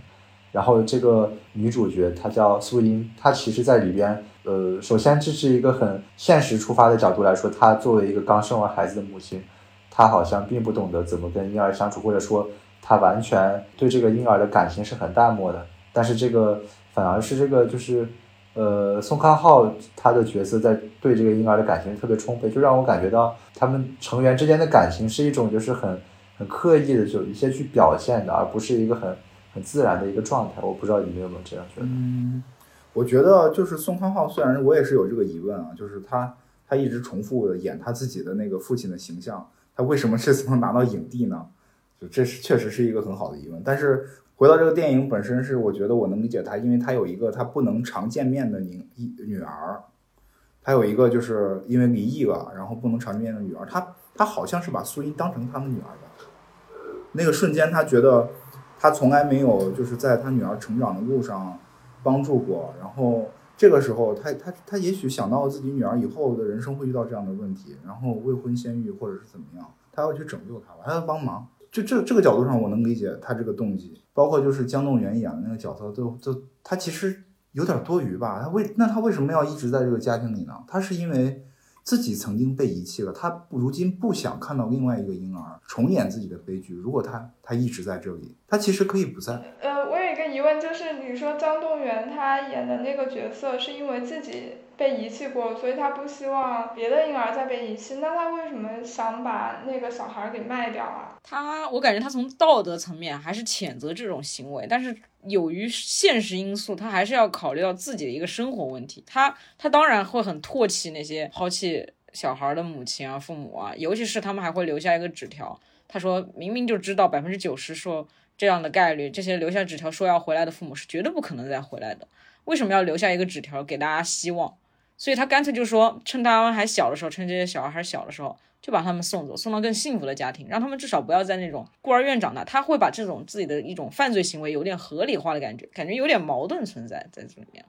然后这个女主角她叫素英，她其实在里边，呃，首先这是一个很现实出发的角度来说，她作为一个刚生完孩子的母亲。他好像并不懂得怎么跟婴儿相处，或者说他完全对这个婴儿的感情是很淡漠的。但是这个反而是这个就是，呃，宋康昊他的角色在对这个婴儿的感情特别充沛，就让我感觉到他们成员之间的感情是一种就是很很刻意的，就一些去表现的，而不是一个很很自然的一个状态。我不知道你们有没有这样觉得？嗯，我觉得就是宋康昊，虽然我也是有这个疑问啊，就是他他一直重复演他自己的那个父亲的形象。他为什么这次能拿到影帝呢？就这是确实是一个很好的疑问。但是回到这个电影本身，是我觉得我能理解他，因为他有一个他不能常见面的女女儿，他有一个就是因为离异了，然后不能常见面的女儿。他他好像是把苏音当成他的女儿的。那个瞬间，他觉得他从来没有就是在他女儿成长的路上帮助过，然后。这个时候，他他他也许想到自己女儿以后的人生会遇到这样的问题，然后未婚先孕或者是怎么样，他要去拯救她，他要帮忙。就这这个角度上，我能理解他这个动机。包括就是姜栋元演的那个角色，就就他其实有点多余吧？他为那他为什么要一直在这个家庭里呢？他是因为自己曾经被遗弃了，他如今不想看到另外一个婴儿重演自己的悲剧。如果他他一直在这里，他其实可以不在。呃，我有一个疑问，就是你说张栋元他演的那个角色是因为自己被遗弃过，所以他不希望别的婴儿再被遗弃，那他为什么想把那个小孩给卖掉啊？他，我感觉他从道德层面还是谴责这种行为，但是由于现实因素，他还是要考虑到自己的一个生活问题。他他当然会很唾弃那些抛弃小孩的母亲啊、父母啊，尤其是他们还会留下一个纸条，他说明明就知道百分之九十说这样的概率，这些留下纸条说要回来的父母是绝对不可能再回来的，为什么要留下一个纸条给大家希望？所以他干脆就说，趁他们还小的时候，趁这些小孩还小的时候，就把他们送走，送到更幸福的家庭，让他们至少不要在那种孤儿院长大。他会把这种自己的一种犯罪行为有点合理化的感觉，感觉有点矛盾存在在这里面。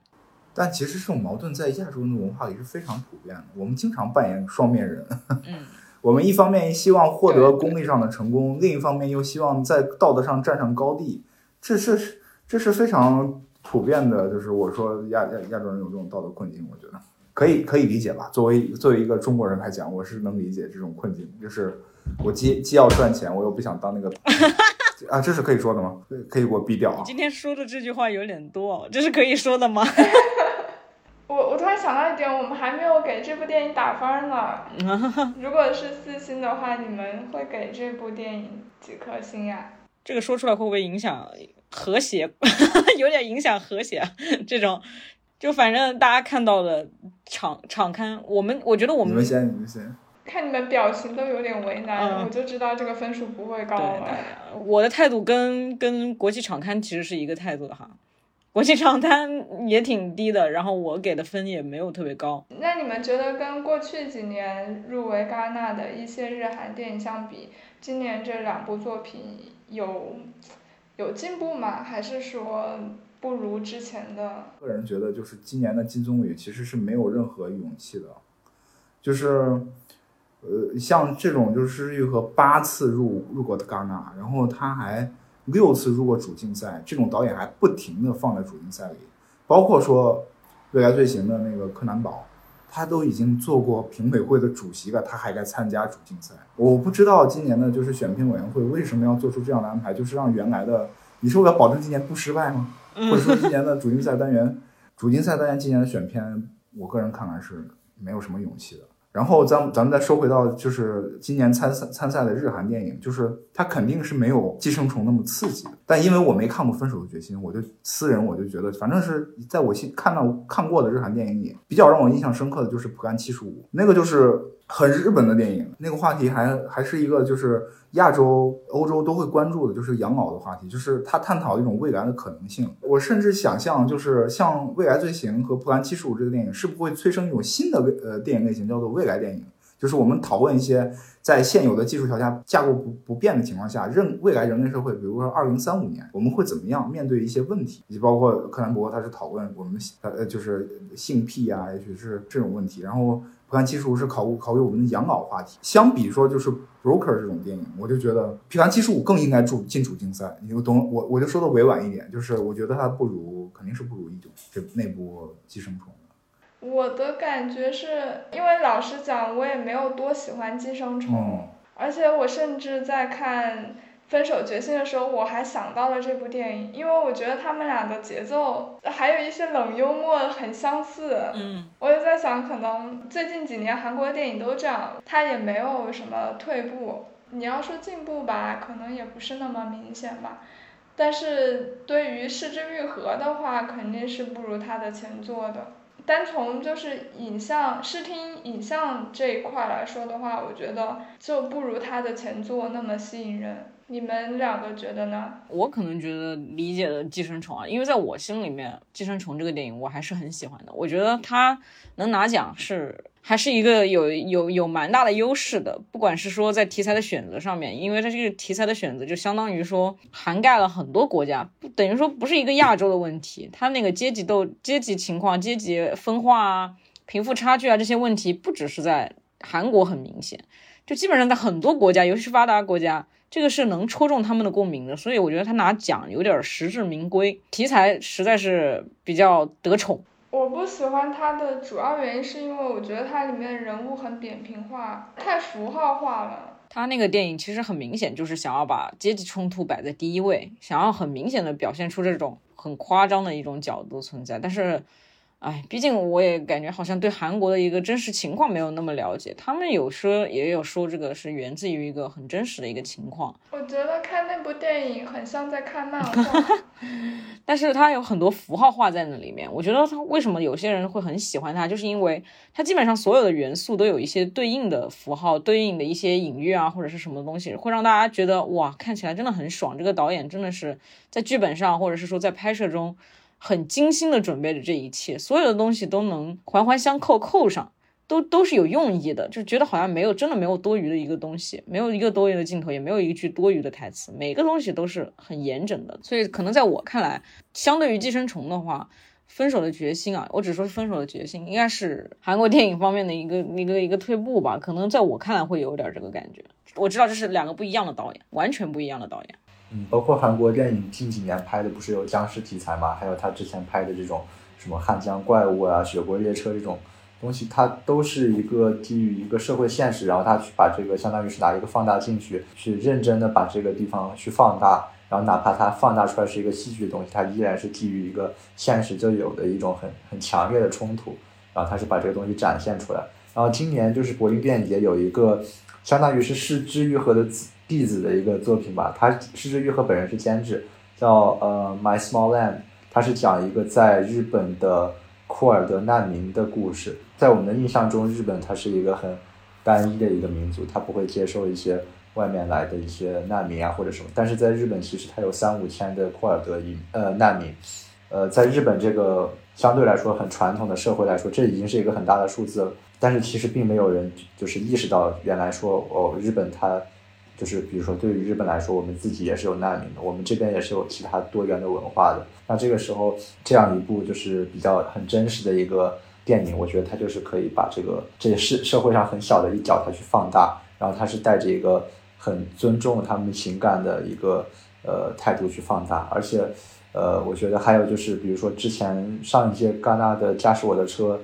但其实这种矛盾在亚洲的文化里是非常普遍的，我们经常扮演双面人。嗯，我们一方面希望获得功利上的成功，另一方面又希望在道德上站上高地，这是这是非常普遍的。就是我说亚亚亚洲人有这种道德困境，我觉得。可以可以理解吧？作为作为一个中国人来讲，我是能理解这种困境。就是我既既要赚钱，我又不想当那个 啊，这是可以说的吗？可以给我毙掉啊！今天说的这句话有点多，这是可以说的吗？我我突然想到一点，我们还没有给这部电影打分呢。如果是四星的话，你们会给这部电影几颗星呀？这个说出来会不会影响和谐？有点影响和谐这种。就反正大家看到的场场刊，我们我觉得我们你们先，你们先看你们表情都有点为难，我就知道这个分数不会高了。我的态度跟跟国际场刊其实是一个态度的哈，国际场刊也挺低的，然后我给的分也没有特别高。那你们觉得跟过去几年入围戛纳的一些日韩电影相比，今年这两部作品有有进步吗？还是说？不如之前的。个人觉得，就是今年的金棕榈其实是没有任何勇气的，就是，呃，像这种就是玉和八次入入过的戛纳，然后他还六次入过主竞赛，这种导演还不停的放在主竞赛里，包括说《未来罪行》的那个柯南堡，他都已经做过评委会的主席了，他还该参加主竞赛。我不知道今年的就是选评委员会为什么要做出这样的安排，就是让原来的，你说我要保证今年不失败吗？或者说今年的主竞赛单元，主竞赛单元今年的选片，我个人看来是没有什么勇气的。然后咱咱们再说回到，就是今年参赛参赛的日韩电影，就是它肯定是没有《寄生虫》那么刺激。但因为我没看过《分手的决心》，我就私人我就觉得，反正是在我心看到看过的日韩电影里，比较让我印象深刻的就是《浦甘七十五》，那个就是很日本的电影，那个话题还还是一个就是。亚洲、欧洲都会关注的，就是养老的话题，就是他探讨一种未来的可能性。我甚至想象，就是像《未来罪行》和《布兰七十五》这个电影，是不会催生一种新的呃电影类型，叫做未来电影？就是我们讨论一些在现有的技术条件架构不不变的情况下，任未来人类社会，比如说二零三五年，我们会怎么样面对一些问题？以及包括克兰伯他是讨论我们呃就是性癖啊，也许是这种问题，然后。不看七十五是考考虑我们的养老话题。相比说，就是 Broker 这种电影，我就觉得皮看七十五更应该主进主竞赛。你就懂我，我就说的委婉一点，就是我觉得它不如，肯定是不如一九这那部寄生虫。我的感觉是因为老实讲，我也没有多喜欢寄生虫，而且我甚至在看。分手决心的时候，我还想到了这部电影，因为我觉得他们俩的节奏还有一些冷幽默很相似。嗯，我也在想，可能最近几年韩国的电影都这样，它也没有什么退步。你要说进步吧，可能也不是那么明显吧。但是对于失之愈合的话，肯定是不如他的前作的。单从就是影像、视听、影像这一块来说的话，我觉得就不如他的前作那么吸引人。你们两个觉得呢？我可能觉得理解的《寄生虫》啊，因为在我心里面，《寄生虫》这个电影我还是很喜欢的。我觉得它能拿奖是还是一个有有有蛮大的优势的，不管是说在题材的选择上面，因为它这个题材的选择就相当于说涵盖了很多国家，等于说不是一个亚洲的问题。它那个阶级斗、阶级情况、阶级分化啊、贫富差距啊这些问题，不只是在韩国很明显，就基本上在很多国家，尤其是发达国家。这个是能戳中他们的共鸣的，所以我觉得他拿奖有点实至名归，题材实在是比较得宠。我不喜欢它的主要原因是因为我觉得它里面人物很扁平化，太符号化了。他那个电影其实很明显就是想要把阶级冲突摆在第一位，想要很明显的表现出这种很夸张的一种角度存在，但是。哎，毕竟我也感觉好像对韩国的一个真实情况没有那么了解。他们有说也有说这个是源自于一个很真实的一个情况。我觉得看那部电影很像在看漫画，但是它有很多符号化在那里面。我觉得它为什么有些人会很喜欢它，就是因为它基本上所有的元素都有一些对应的符号、对应的一些隐喻啊，或者是什么东西，会让大家觉得哇，看起来真的很爽。这个导演真的是在剧本上，或者是说在拍摄中。很精心的准备着这一切，所有的东西都能环环相扣扣上，都都是有用意的，就觉得好像没有真的没有多余的一个东西，没有一个多余的镜头，也没有一句多余的台词，每个东西都是很严整的。所以可能在我看来，相对于寄生虫的话，分手的决心啊，我只说分手的决心，应该是韩国电影方面的一个一个一个退步吧。可能在我看来会有点这个感觉。我知道这是两个不一样的导演，完全不一样的导演。嗯，包括韩国电影近几年拍的不是有僵尸题材嘛？还有他之前拍的这种什么汉江怪物啊、雪国列车这种东西，它都是一个基于一个社会现实，然后他去把这个相当于是拿一个放大镜去去认真的把这个地方去放大，然后哪怕它放大出来是一个戏剧的东西，它依然是基于一个现实就有的一种很很强烈的冲突，然后他是把这个东西展现出来。然后今年就是柏林电影节有一个相当于是市之愈合的弟子的一个作品吧，他是之愈和本人是监制，叫呃 My Small Land，他是讲一个在日本的库尔德难民的故事。在我们的印象中，日本它是一个很单一的一个民族，他不会接受一些外面来的一些难民啊或者什么。但是在日本，其实它有三五千的库尔德移呃难民，呃，在日本这个相对来说很传统的社会来说，这已经是一个很大的数字了。但是其实并没有人就是意识到，原来说哦，日本它。就是比如说，对于日本来说，我们自己也是有难民的，我们这边也是有其他多元的文化的。那这个时候，这样一部就是比较很真实的一个电影，我觉得它就是可以把这个这是社会上很小的一角，它去放大，然后它是带着一个很尊重他们情感的一个呃态度去放大。而且，呃，我觉得还有就是，比如说之前上一届戛纳的《驾驶我的车》，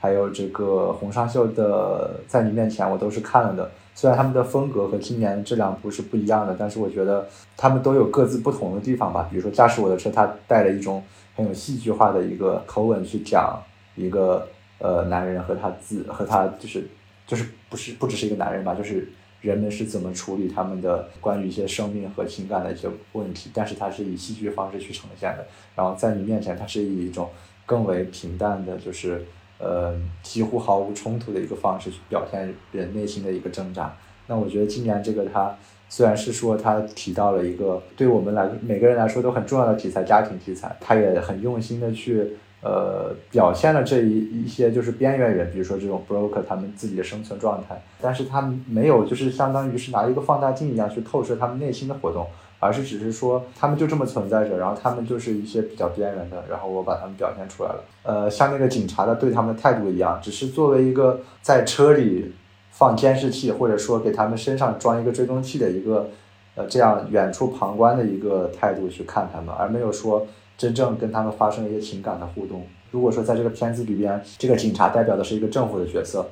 还有这个洪尚秀的《在你面前》，我都是看了的。虽然他们的风格和今年这两部是不一样的，但是我觉得他们都有各自不同的地方吧。比如说《驾驶我的车》，它带了一种很有戏剧化的一个口吻去讲一个呃男人和他自和他就是就是不是不只是一个男人吧，就是人们是怎么处理他们的关于一些生命和情感的一些问题，但是它是以戏剧方式去呈现的。然后在你面前，它是以一种更为平淡的，就是。呃，几乎毫无冲突的一个方式去表现人内心的一个挣扎。那我觉得今年这个他虽然是说他提到了一个对我们来每个人来说都很重要的题材——家庭题材，他也很用心的去呃表现了这一一些就是边缘人，比如说这种 broker 他们自己的生存状态。但是他没有就是相当于是拿一个放大镜一样去透射他们内心的活动。而是只是说他们就这么存在着，然后他们就是一些比较边缘的，然后我把他们表现出来了。呃，像那个警察的对他们的态度一样，只是作为一个在车里放监视器，或者说给他们身上装一个追踪器的一个，呃，这样远处旁观的一个态度去看他们，而没有说真正跟他们发生一些情感的互动。如果说在这个片子里边，这个警察代表的是一个政府的角色，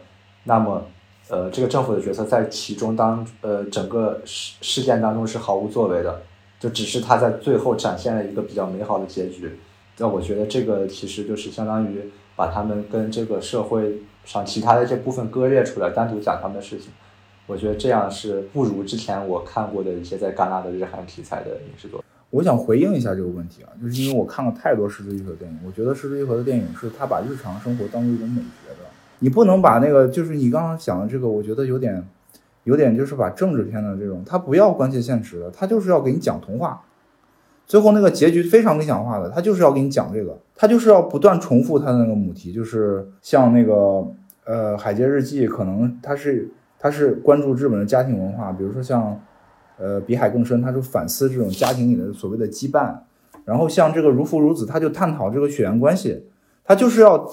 那么。呃，这个政府的角色在其中当呃整个事事件当中是毫无作为的，就只是他在最后展现了一个比较美好的结局。那我觉得这个其实就是相当于把他们跟这个社会上其他的一些部分割裂出来，单独讲他们的事情。我觉得这样是不如之前我看过的一些在戛纳的日韩题材的影视作品。我想回应一下这个问题啊，就是因为我看了太多《失之愈合》电影，我觉得《失之愈合》的电影是他把日常生活当做一种美学。你不能把那个，就是你刚刚讲的这个，我觉得有点，有点就是把政治片的这种，他不要关切现实的，他就是要给你讲童话，最后那个结局非常理想化的，他就是要给你讲这个，他就是要不断重复他的那个母题，就是像那个呃《海街日记》，可能他是他是关注日本的家庭文化，比如说像呃《比海更深》，他就反思这种家庭里的所谓的羁绊，然后像这个《如父如子》，他就探讨这个血缘关系。他就是要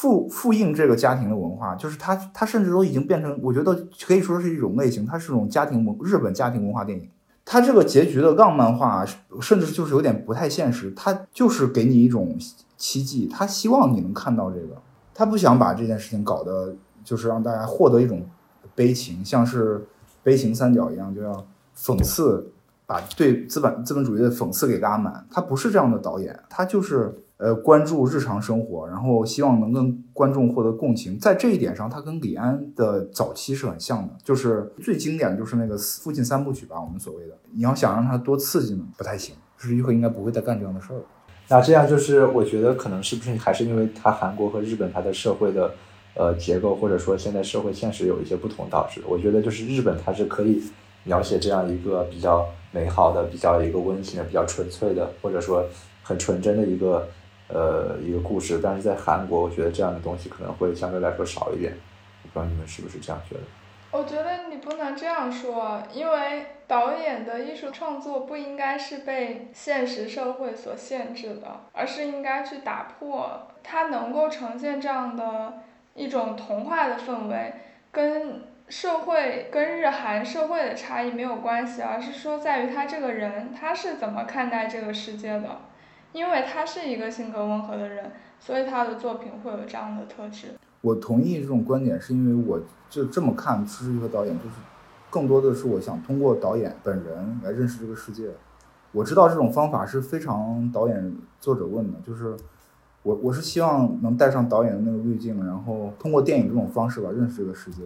复复印这个家庭的文化，就是他他甚至都已经变成，我觉得可以说是一种类型，它是种家庭文日本家庭文化电影。它这个结局的浪漫化，甚至就是有点不太现实，它就是给你一种期冀，他希望你能看到这个，他不想把这件事情搞得就是让大家获得一种悲情，像是悲情三角一样，就要讽刺，把对资本资本主义的讽刺给拉满。他不是这样的导演，他就是呃关注日常生活，然后希望能跟观众获得共情。在这一点上，他跟李安的早期是很像的，就是最经典的就是那个父亲三部曲吧，我们所谓的。你要想让他多刺激呢，不太行。就是玉和应该不会再干这样的事儿了。那这样就是，我觉得可能是不是还是因为它韩国和日本它的社会的呃结构，或者说现在社会现实有一些不同导致。我觉得就是日本它是可以描写这样一个比较美好的、比较一个温馨的、比较纯粹的，或者说很纯真的一个呃一个故事。但是在韩国，我觉得这样的东西可能会相对来说少一点。我不知道你们是不是这样觉得？我觉得你不能这样说，因为导演的艺术创作不应该是被现实社会所限制的，而是应该去打破它能够呈现这样的一种童话的氛围，跟社会跟日韩社会的差异没有关系，而是说在于他这个人他是怎么看待这个世界的，因为他是一个性格温和的人，所以他的作品会有这样的特质。我同意这种观点，是因为我就这么看施之玉和导演，就是更多的是我想通过导演本人来认识这个世界。我知道这种方法是非常导演作者问的，就是我我是希望能带上导演的那个滤镜，然后通过电影这种方式吧认识这个世界。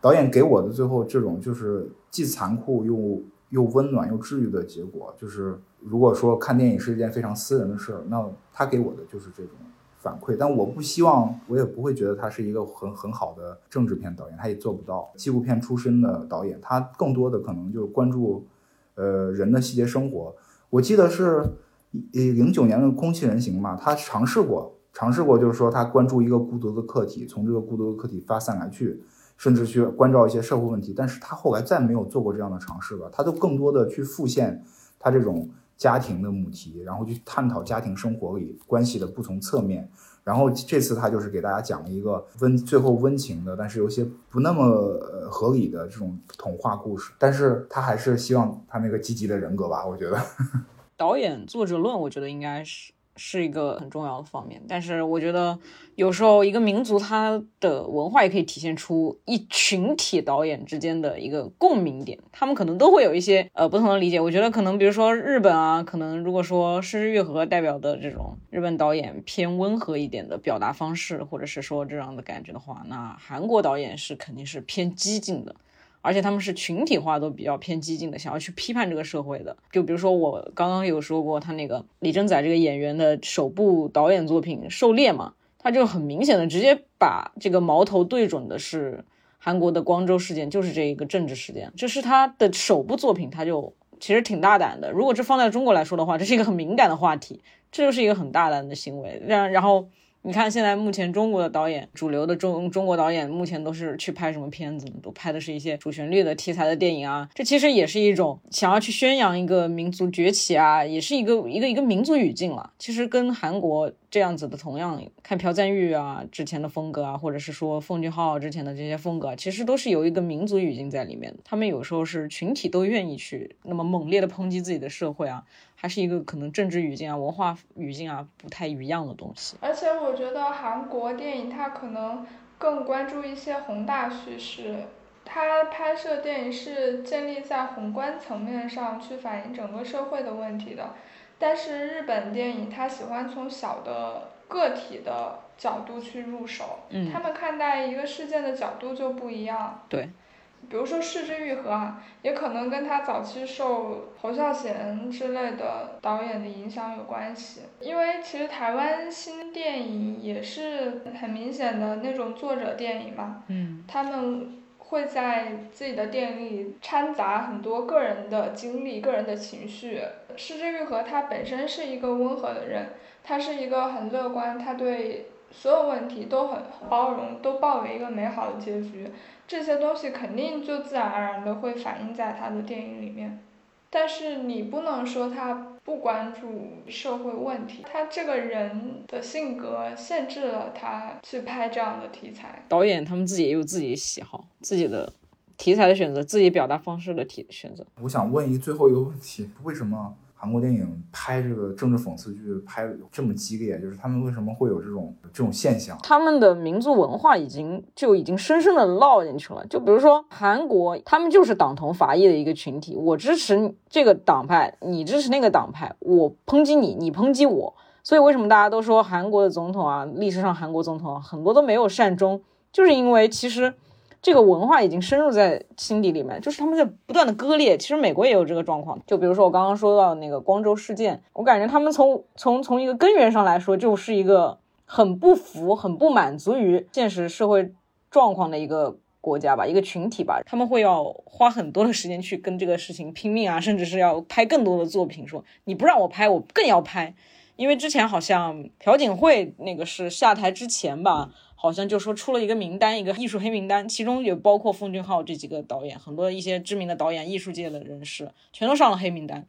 导演给我的最后这种就是既残酷又又温暖又治愈的结果，就是如果说看电影是一件非常私人的事儿，那他给我的就是这种。反馈，但我不希望，我也不会觉得他是一个很很好的政治片导演，他也做不到。纪录片出身的导演，他更多的可能就是关注，呃，人的细节生活。我记得是，呃，零九年的《空气人形》嘛，他尝试过，尝试过，就是说他关注一个孤独的客体，从这个孤独的客体发散来去，甚至去关照一些社会问题。但是他后来再没有做过这样的尝试了，他都更多的去复现他这种。家庭的母题，然后去探讨家庭生活里关系的不同侧面。然后这次他就是给大家讲了一个温，最后温情的，但是有些不那么合理的这种童话故事。但是他还是希望他那个积极的人格吧，我觉得。导演作者论，我觉得应该是。是一个很重要的方面，但是我觉得有时候一个民族它的文化也可以体现出一群体导演之间的一个共鸣点，他们可能都会有一些呃不同的理解。我觉得可能比如说日本啊，可能如果说是日月和代表的这种日本导演偏温和一点的表达方式，或者是说这样的感觉的话，那韩国导演是肯定是偏激进的。而且他们是群体化都比较偏激进的，想要去批判这个社会的。就比如说我刚刚有说过，他那个李正宰这个演员的首部导演作品《狩猎》嘛，他就很明显的直接把这个矛头对准的是韩国的光州事件，就是这一个政治事件。这是他的首部作品，他就其实挺大胆的。如果这放在中国来说的话，这是一个很敏感的话题，这就是一个很大胆的行为。然然后。你看，现在目前中国的导演，主流的中中国导演，目前都是去拍什么片子？都拍的是一些主旋律的题材的电影啊。这其实也是一种想要去宣扬一个民族崛起啊，也是一个一个一个民族语境了。其实跟韩国这样子的，同样看朴赞玉啊之前的风格啊，或者是说奉俊昊之前的这些风格，其实都是有一个民族语境在里面。他们有时候是群体都愿意去那么猛烈的抨击自己的社会啊。还是一个可能政治语境啊、文化语境啊不太一样的东西。而且我觉得韩国电影它可能更关注一些宏大叙事，它拍摄电影是建立在宏观层面上去反映整个社会的问题的。但是日本电影他喜欢从小的个体的角度去入手，他们看待一个事件的角度就不一样。对。比如说失之愈合啊，也可能跟他早期受侯孝贤之类的导演的影响有关系。因为其实台湾新电影也是很明显的那种作者电影嘛，嗯，他们会在自己的电影里掺杂很多个人的经历、个人的情绪。市之愈合他本身是一个温和的人，他是一个很乐观，他对所有问题都很包容，都抱有一个美好的结局。这些东西肯定就自然而然的会反映在他的电影里面，但是你不能说他不关注社会问题，他这个人的性格限制了他去拍这样的题材。导演他们自己也有自己喜好，自己的题材的选择，自己表达方式的题选择。我想问一最后一个问题：为什么韩国电影拍这个政治讽刺剧拍这么激烈，就是他们为什么会有这种这种现象？他们的民族文化已经就已经深深的烙进去了。就比如说韩国，他们就是党同伐异的一个群体，我支持这个党派，你支持那个党派，我抨击你，你抨击我。所以为什么大家都说韩国的总统啊，历史上韩国总统很多都没有善终，就是因为其实。这个文化已经深入在心底里面，就是他们在不断的割裂。其实美国也有这个状况，就比如说我刚刚说到那个光州事件，我感觉他们从从从一个根源上来说，就是一个很不服、很不满足于现实社会状况的一个国家吧，一个群体吧。他们会要花很多的时间去跟这个事情拼命啊，甚至是要拍更多的作品，说你不让我拍，我更要拍。因为之前好像朴槿惠那个是下台之前吧。好像就说出了一个名单，一个艺术黑名单，其中也包括奉俊昊这几个导演，很多一些知名的导演、艺术界的人士全都上了黑名单。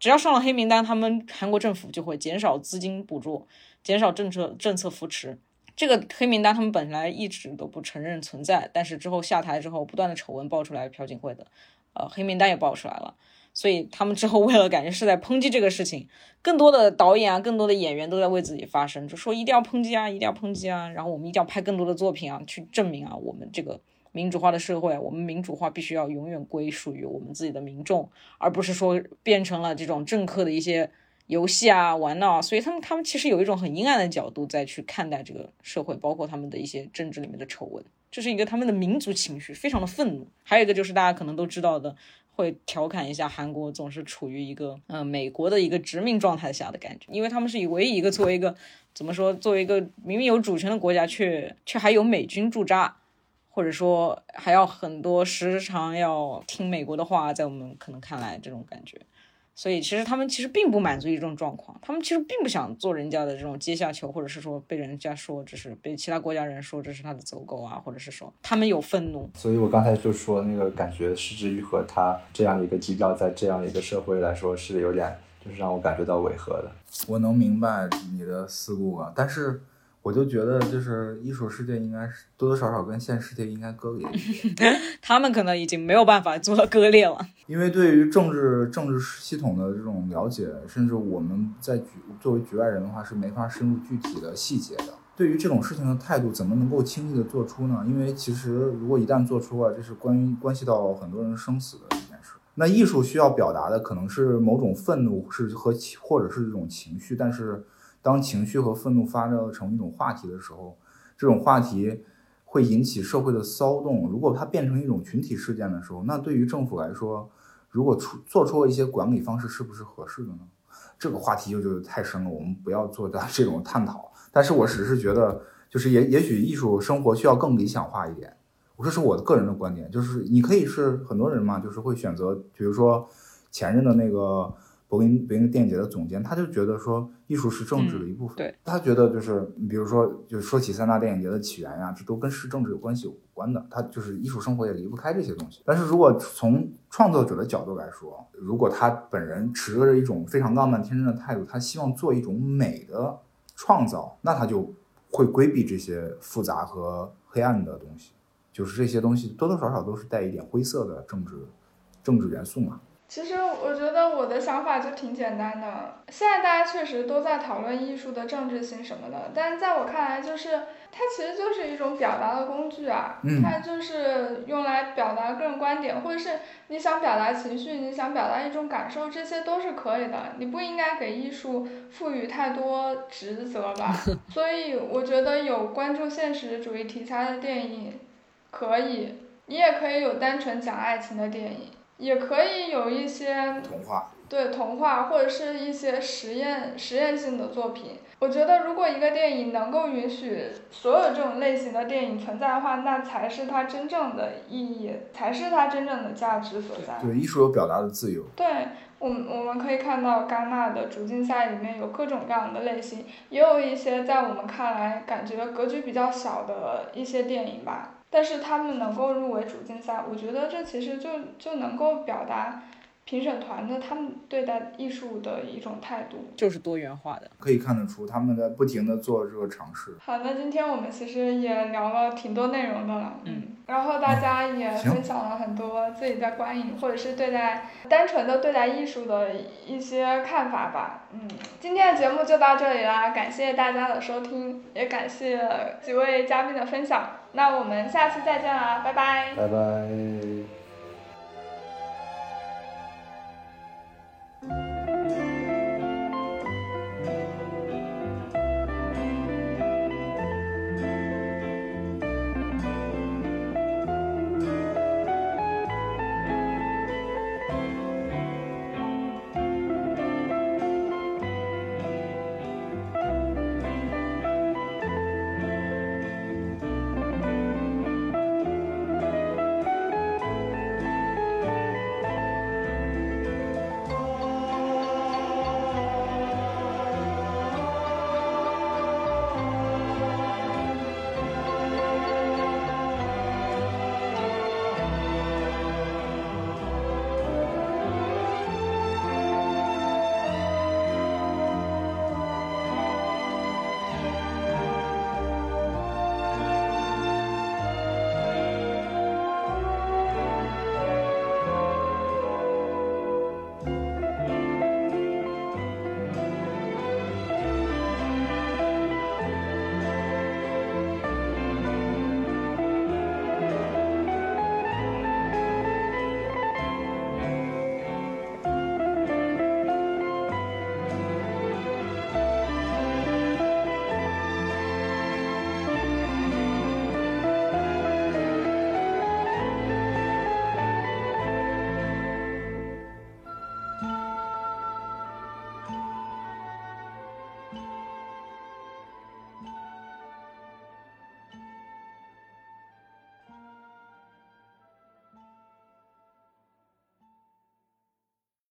只要上了黑名单，他们韩国政府就会减少资金补助，减少政策政策扶持。这个黑名单他们本来一直都不承认存在，但是之后下台之后，不断的丑闻爆出来，朴槿惠的呃黑名单也爆出来了。所以他们之后为了感觉是在抨击这个事情，更多的导演啊，更多的演员都在为自己发声，就说一定要抨击啊，一定要抨击啊，然后我们一定要拍更多的作品啊，去证明啊，我们这个民主化的社会，我们民主化必须要永远归属于我们自己的民众，而不是说变成了这种政客的一些游戏啊、玩闹。所以他们他们其实有一种很阴暗的角度在去看待这个社会，包括他们的一些政治里面的丑闻，这是一个他们的民族情绪，非常的愤怒。还有一个就是大家可能都知道的。会调侃一下韩国总是处于一个嗯美国的一个殖民状态下的感觉，因为他们是以唯一一个作为一个怎么说作为一个明明有主权的国家，却却还有美军驻扎，或者说还要很多时常要听美国的话，在我们可能看来这种感觉。所以其实他们其实并不满足于这种状况，他们其实并不想做人家的这种阶下囚，或者是说被人家说这是被其他国家人说这是他的走狗啊，或者是说他们有愤怒。所以我刚才就说那个感觉，失之愈合他这样一个基调，在这样一个社会来说是有点就是让我感觉到违和的。我能明白你的思路啊，但是。我就觉得，就是艺术世界应该是多多少少跟现实世界应该割裂。他们可能已经没有办法做到割裂了，因为对于政治政治系统的这种了解，甚至我们在局作为局外人的话是没法深入具体的细节的。对于这种事情的态度，怎么能够轻易的做出呢？因为其实如果一旦做出啊，这是关于关系到很多人生死的一件事。那艺术需要表达的可能是某种愤怒，是和或者是这种情绪，但是。当情绪和愤怒发酵成一种话题的时候，这种话题会引起社会的骚动。如果它变成一种群体事件的时候，那对于政府来说，如果出做出了一些管理方式，是不是合适的呢？这个话题就就太深了，我们不要做的 这种探讨。但是我只是觉得，就是也也许艺术生活需要更理想化一点。我这是我个人的观点，就是你可以是很多人嘛，就是会选择，比如说前任的那个。柏林柏林电影节的总监，他就觉得说艺术是政治的一部分。对，他觉得就是，比如说，就说起三大电影节的起源呀，这都跟市政治有关系有关的。他就是艺术生活也离不开这些东西。但是如果从创作者的角度来说，如果他本人持着一种非常浪漫天真的态度，他希望做一种美的创造，那他就会规避这些复杂和黑暗的东西。就是这些东西多多少少都是带一点灰色的政治政治元素嘛。其实我觉得我的想法就挺简单的。现在大家确实都在讨论艺术的政治性什么的，但是在我看来，就是它其实就是一种表达的工具啊。它就是用来表达个人观点，或者是你想表达情绪，你想表达一种感受，这些都是可以的。你不应该给艺术赋予太多职责吧。所以我觉得有关注现实主义题材的电影可以，你也可以有单纯讲爱情的电影。也可以有一些童话，对童话或者是一些实验实验性的作品。我觉得如果一个电影能够允许所有这种类型的电影存在的话，那才是它真正的意义，才是它真正的价值所在。对，艺术有表达的自由。对，我我们可以看到戛纳的主竞赛里面有各种各样的类型，也有一些在我们看来感觉格局比较小的一些电影吧。但是他们能够入围主竞赛，我觉得这其实就就能够表达评审团的他们对待艺术的一种态度。就是多元化的。可以看得出他们在不停的做这个尝试。好，那今天我们其实也聊了挺多内容的了，嗯，然后大家也分享了很多自己在观影或者是对待单纯的对待艺术的一些看法吧，嗯，今天的节目就到这里啦，感谢大家的收听，也感谢几位嘉宾的分享，那我们下期再见啦，拜拜。拜拜。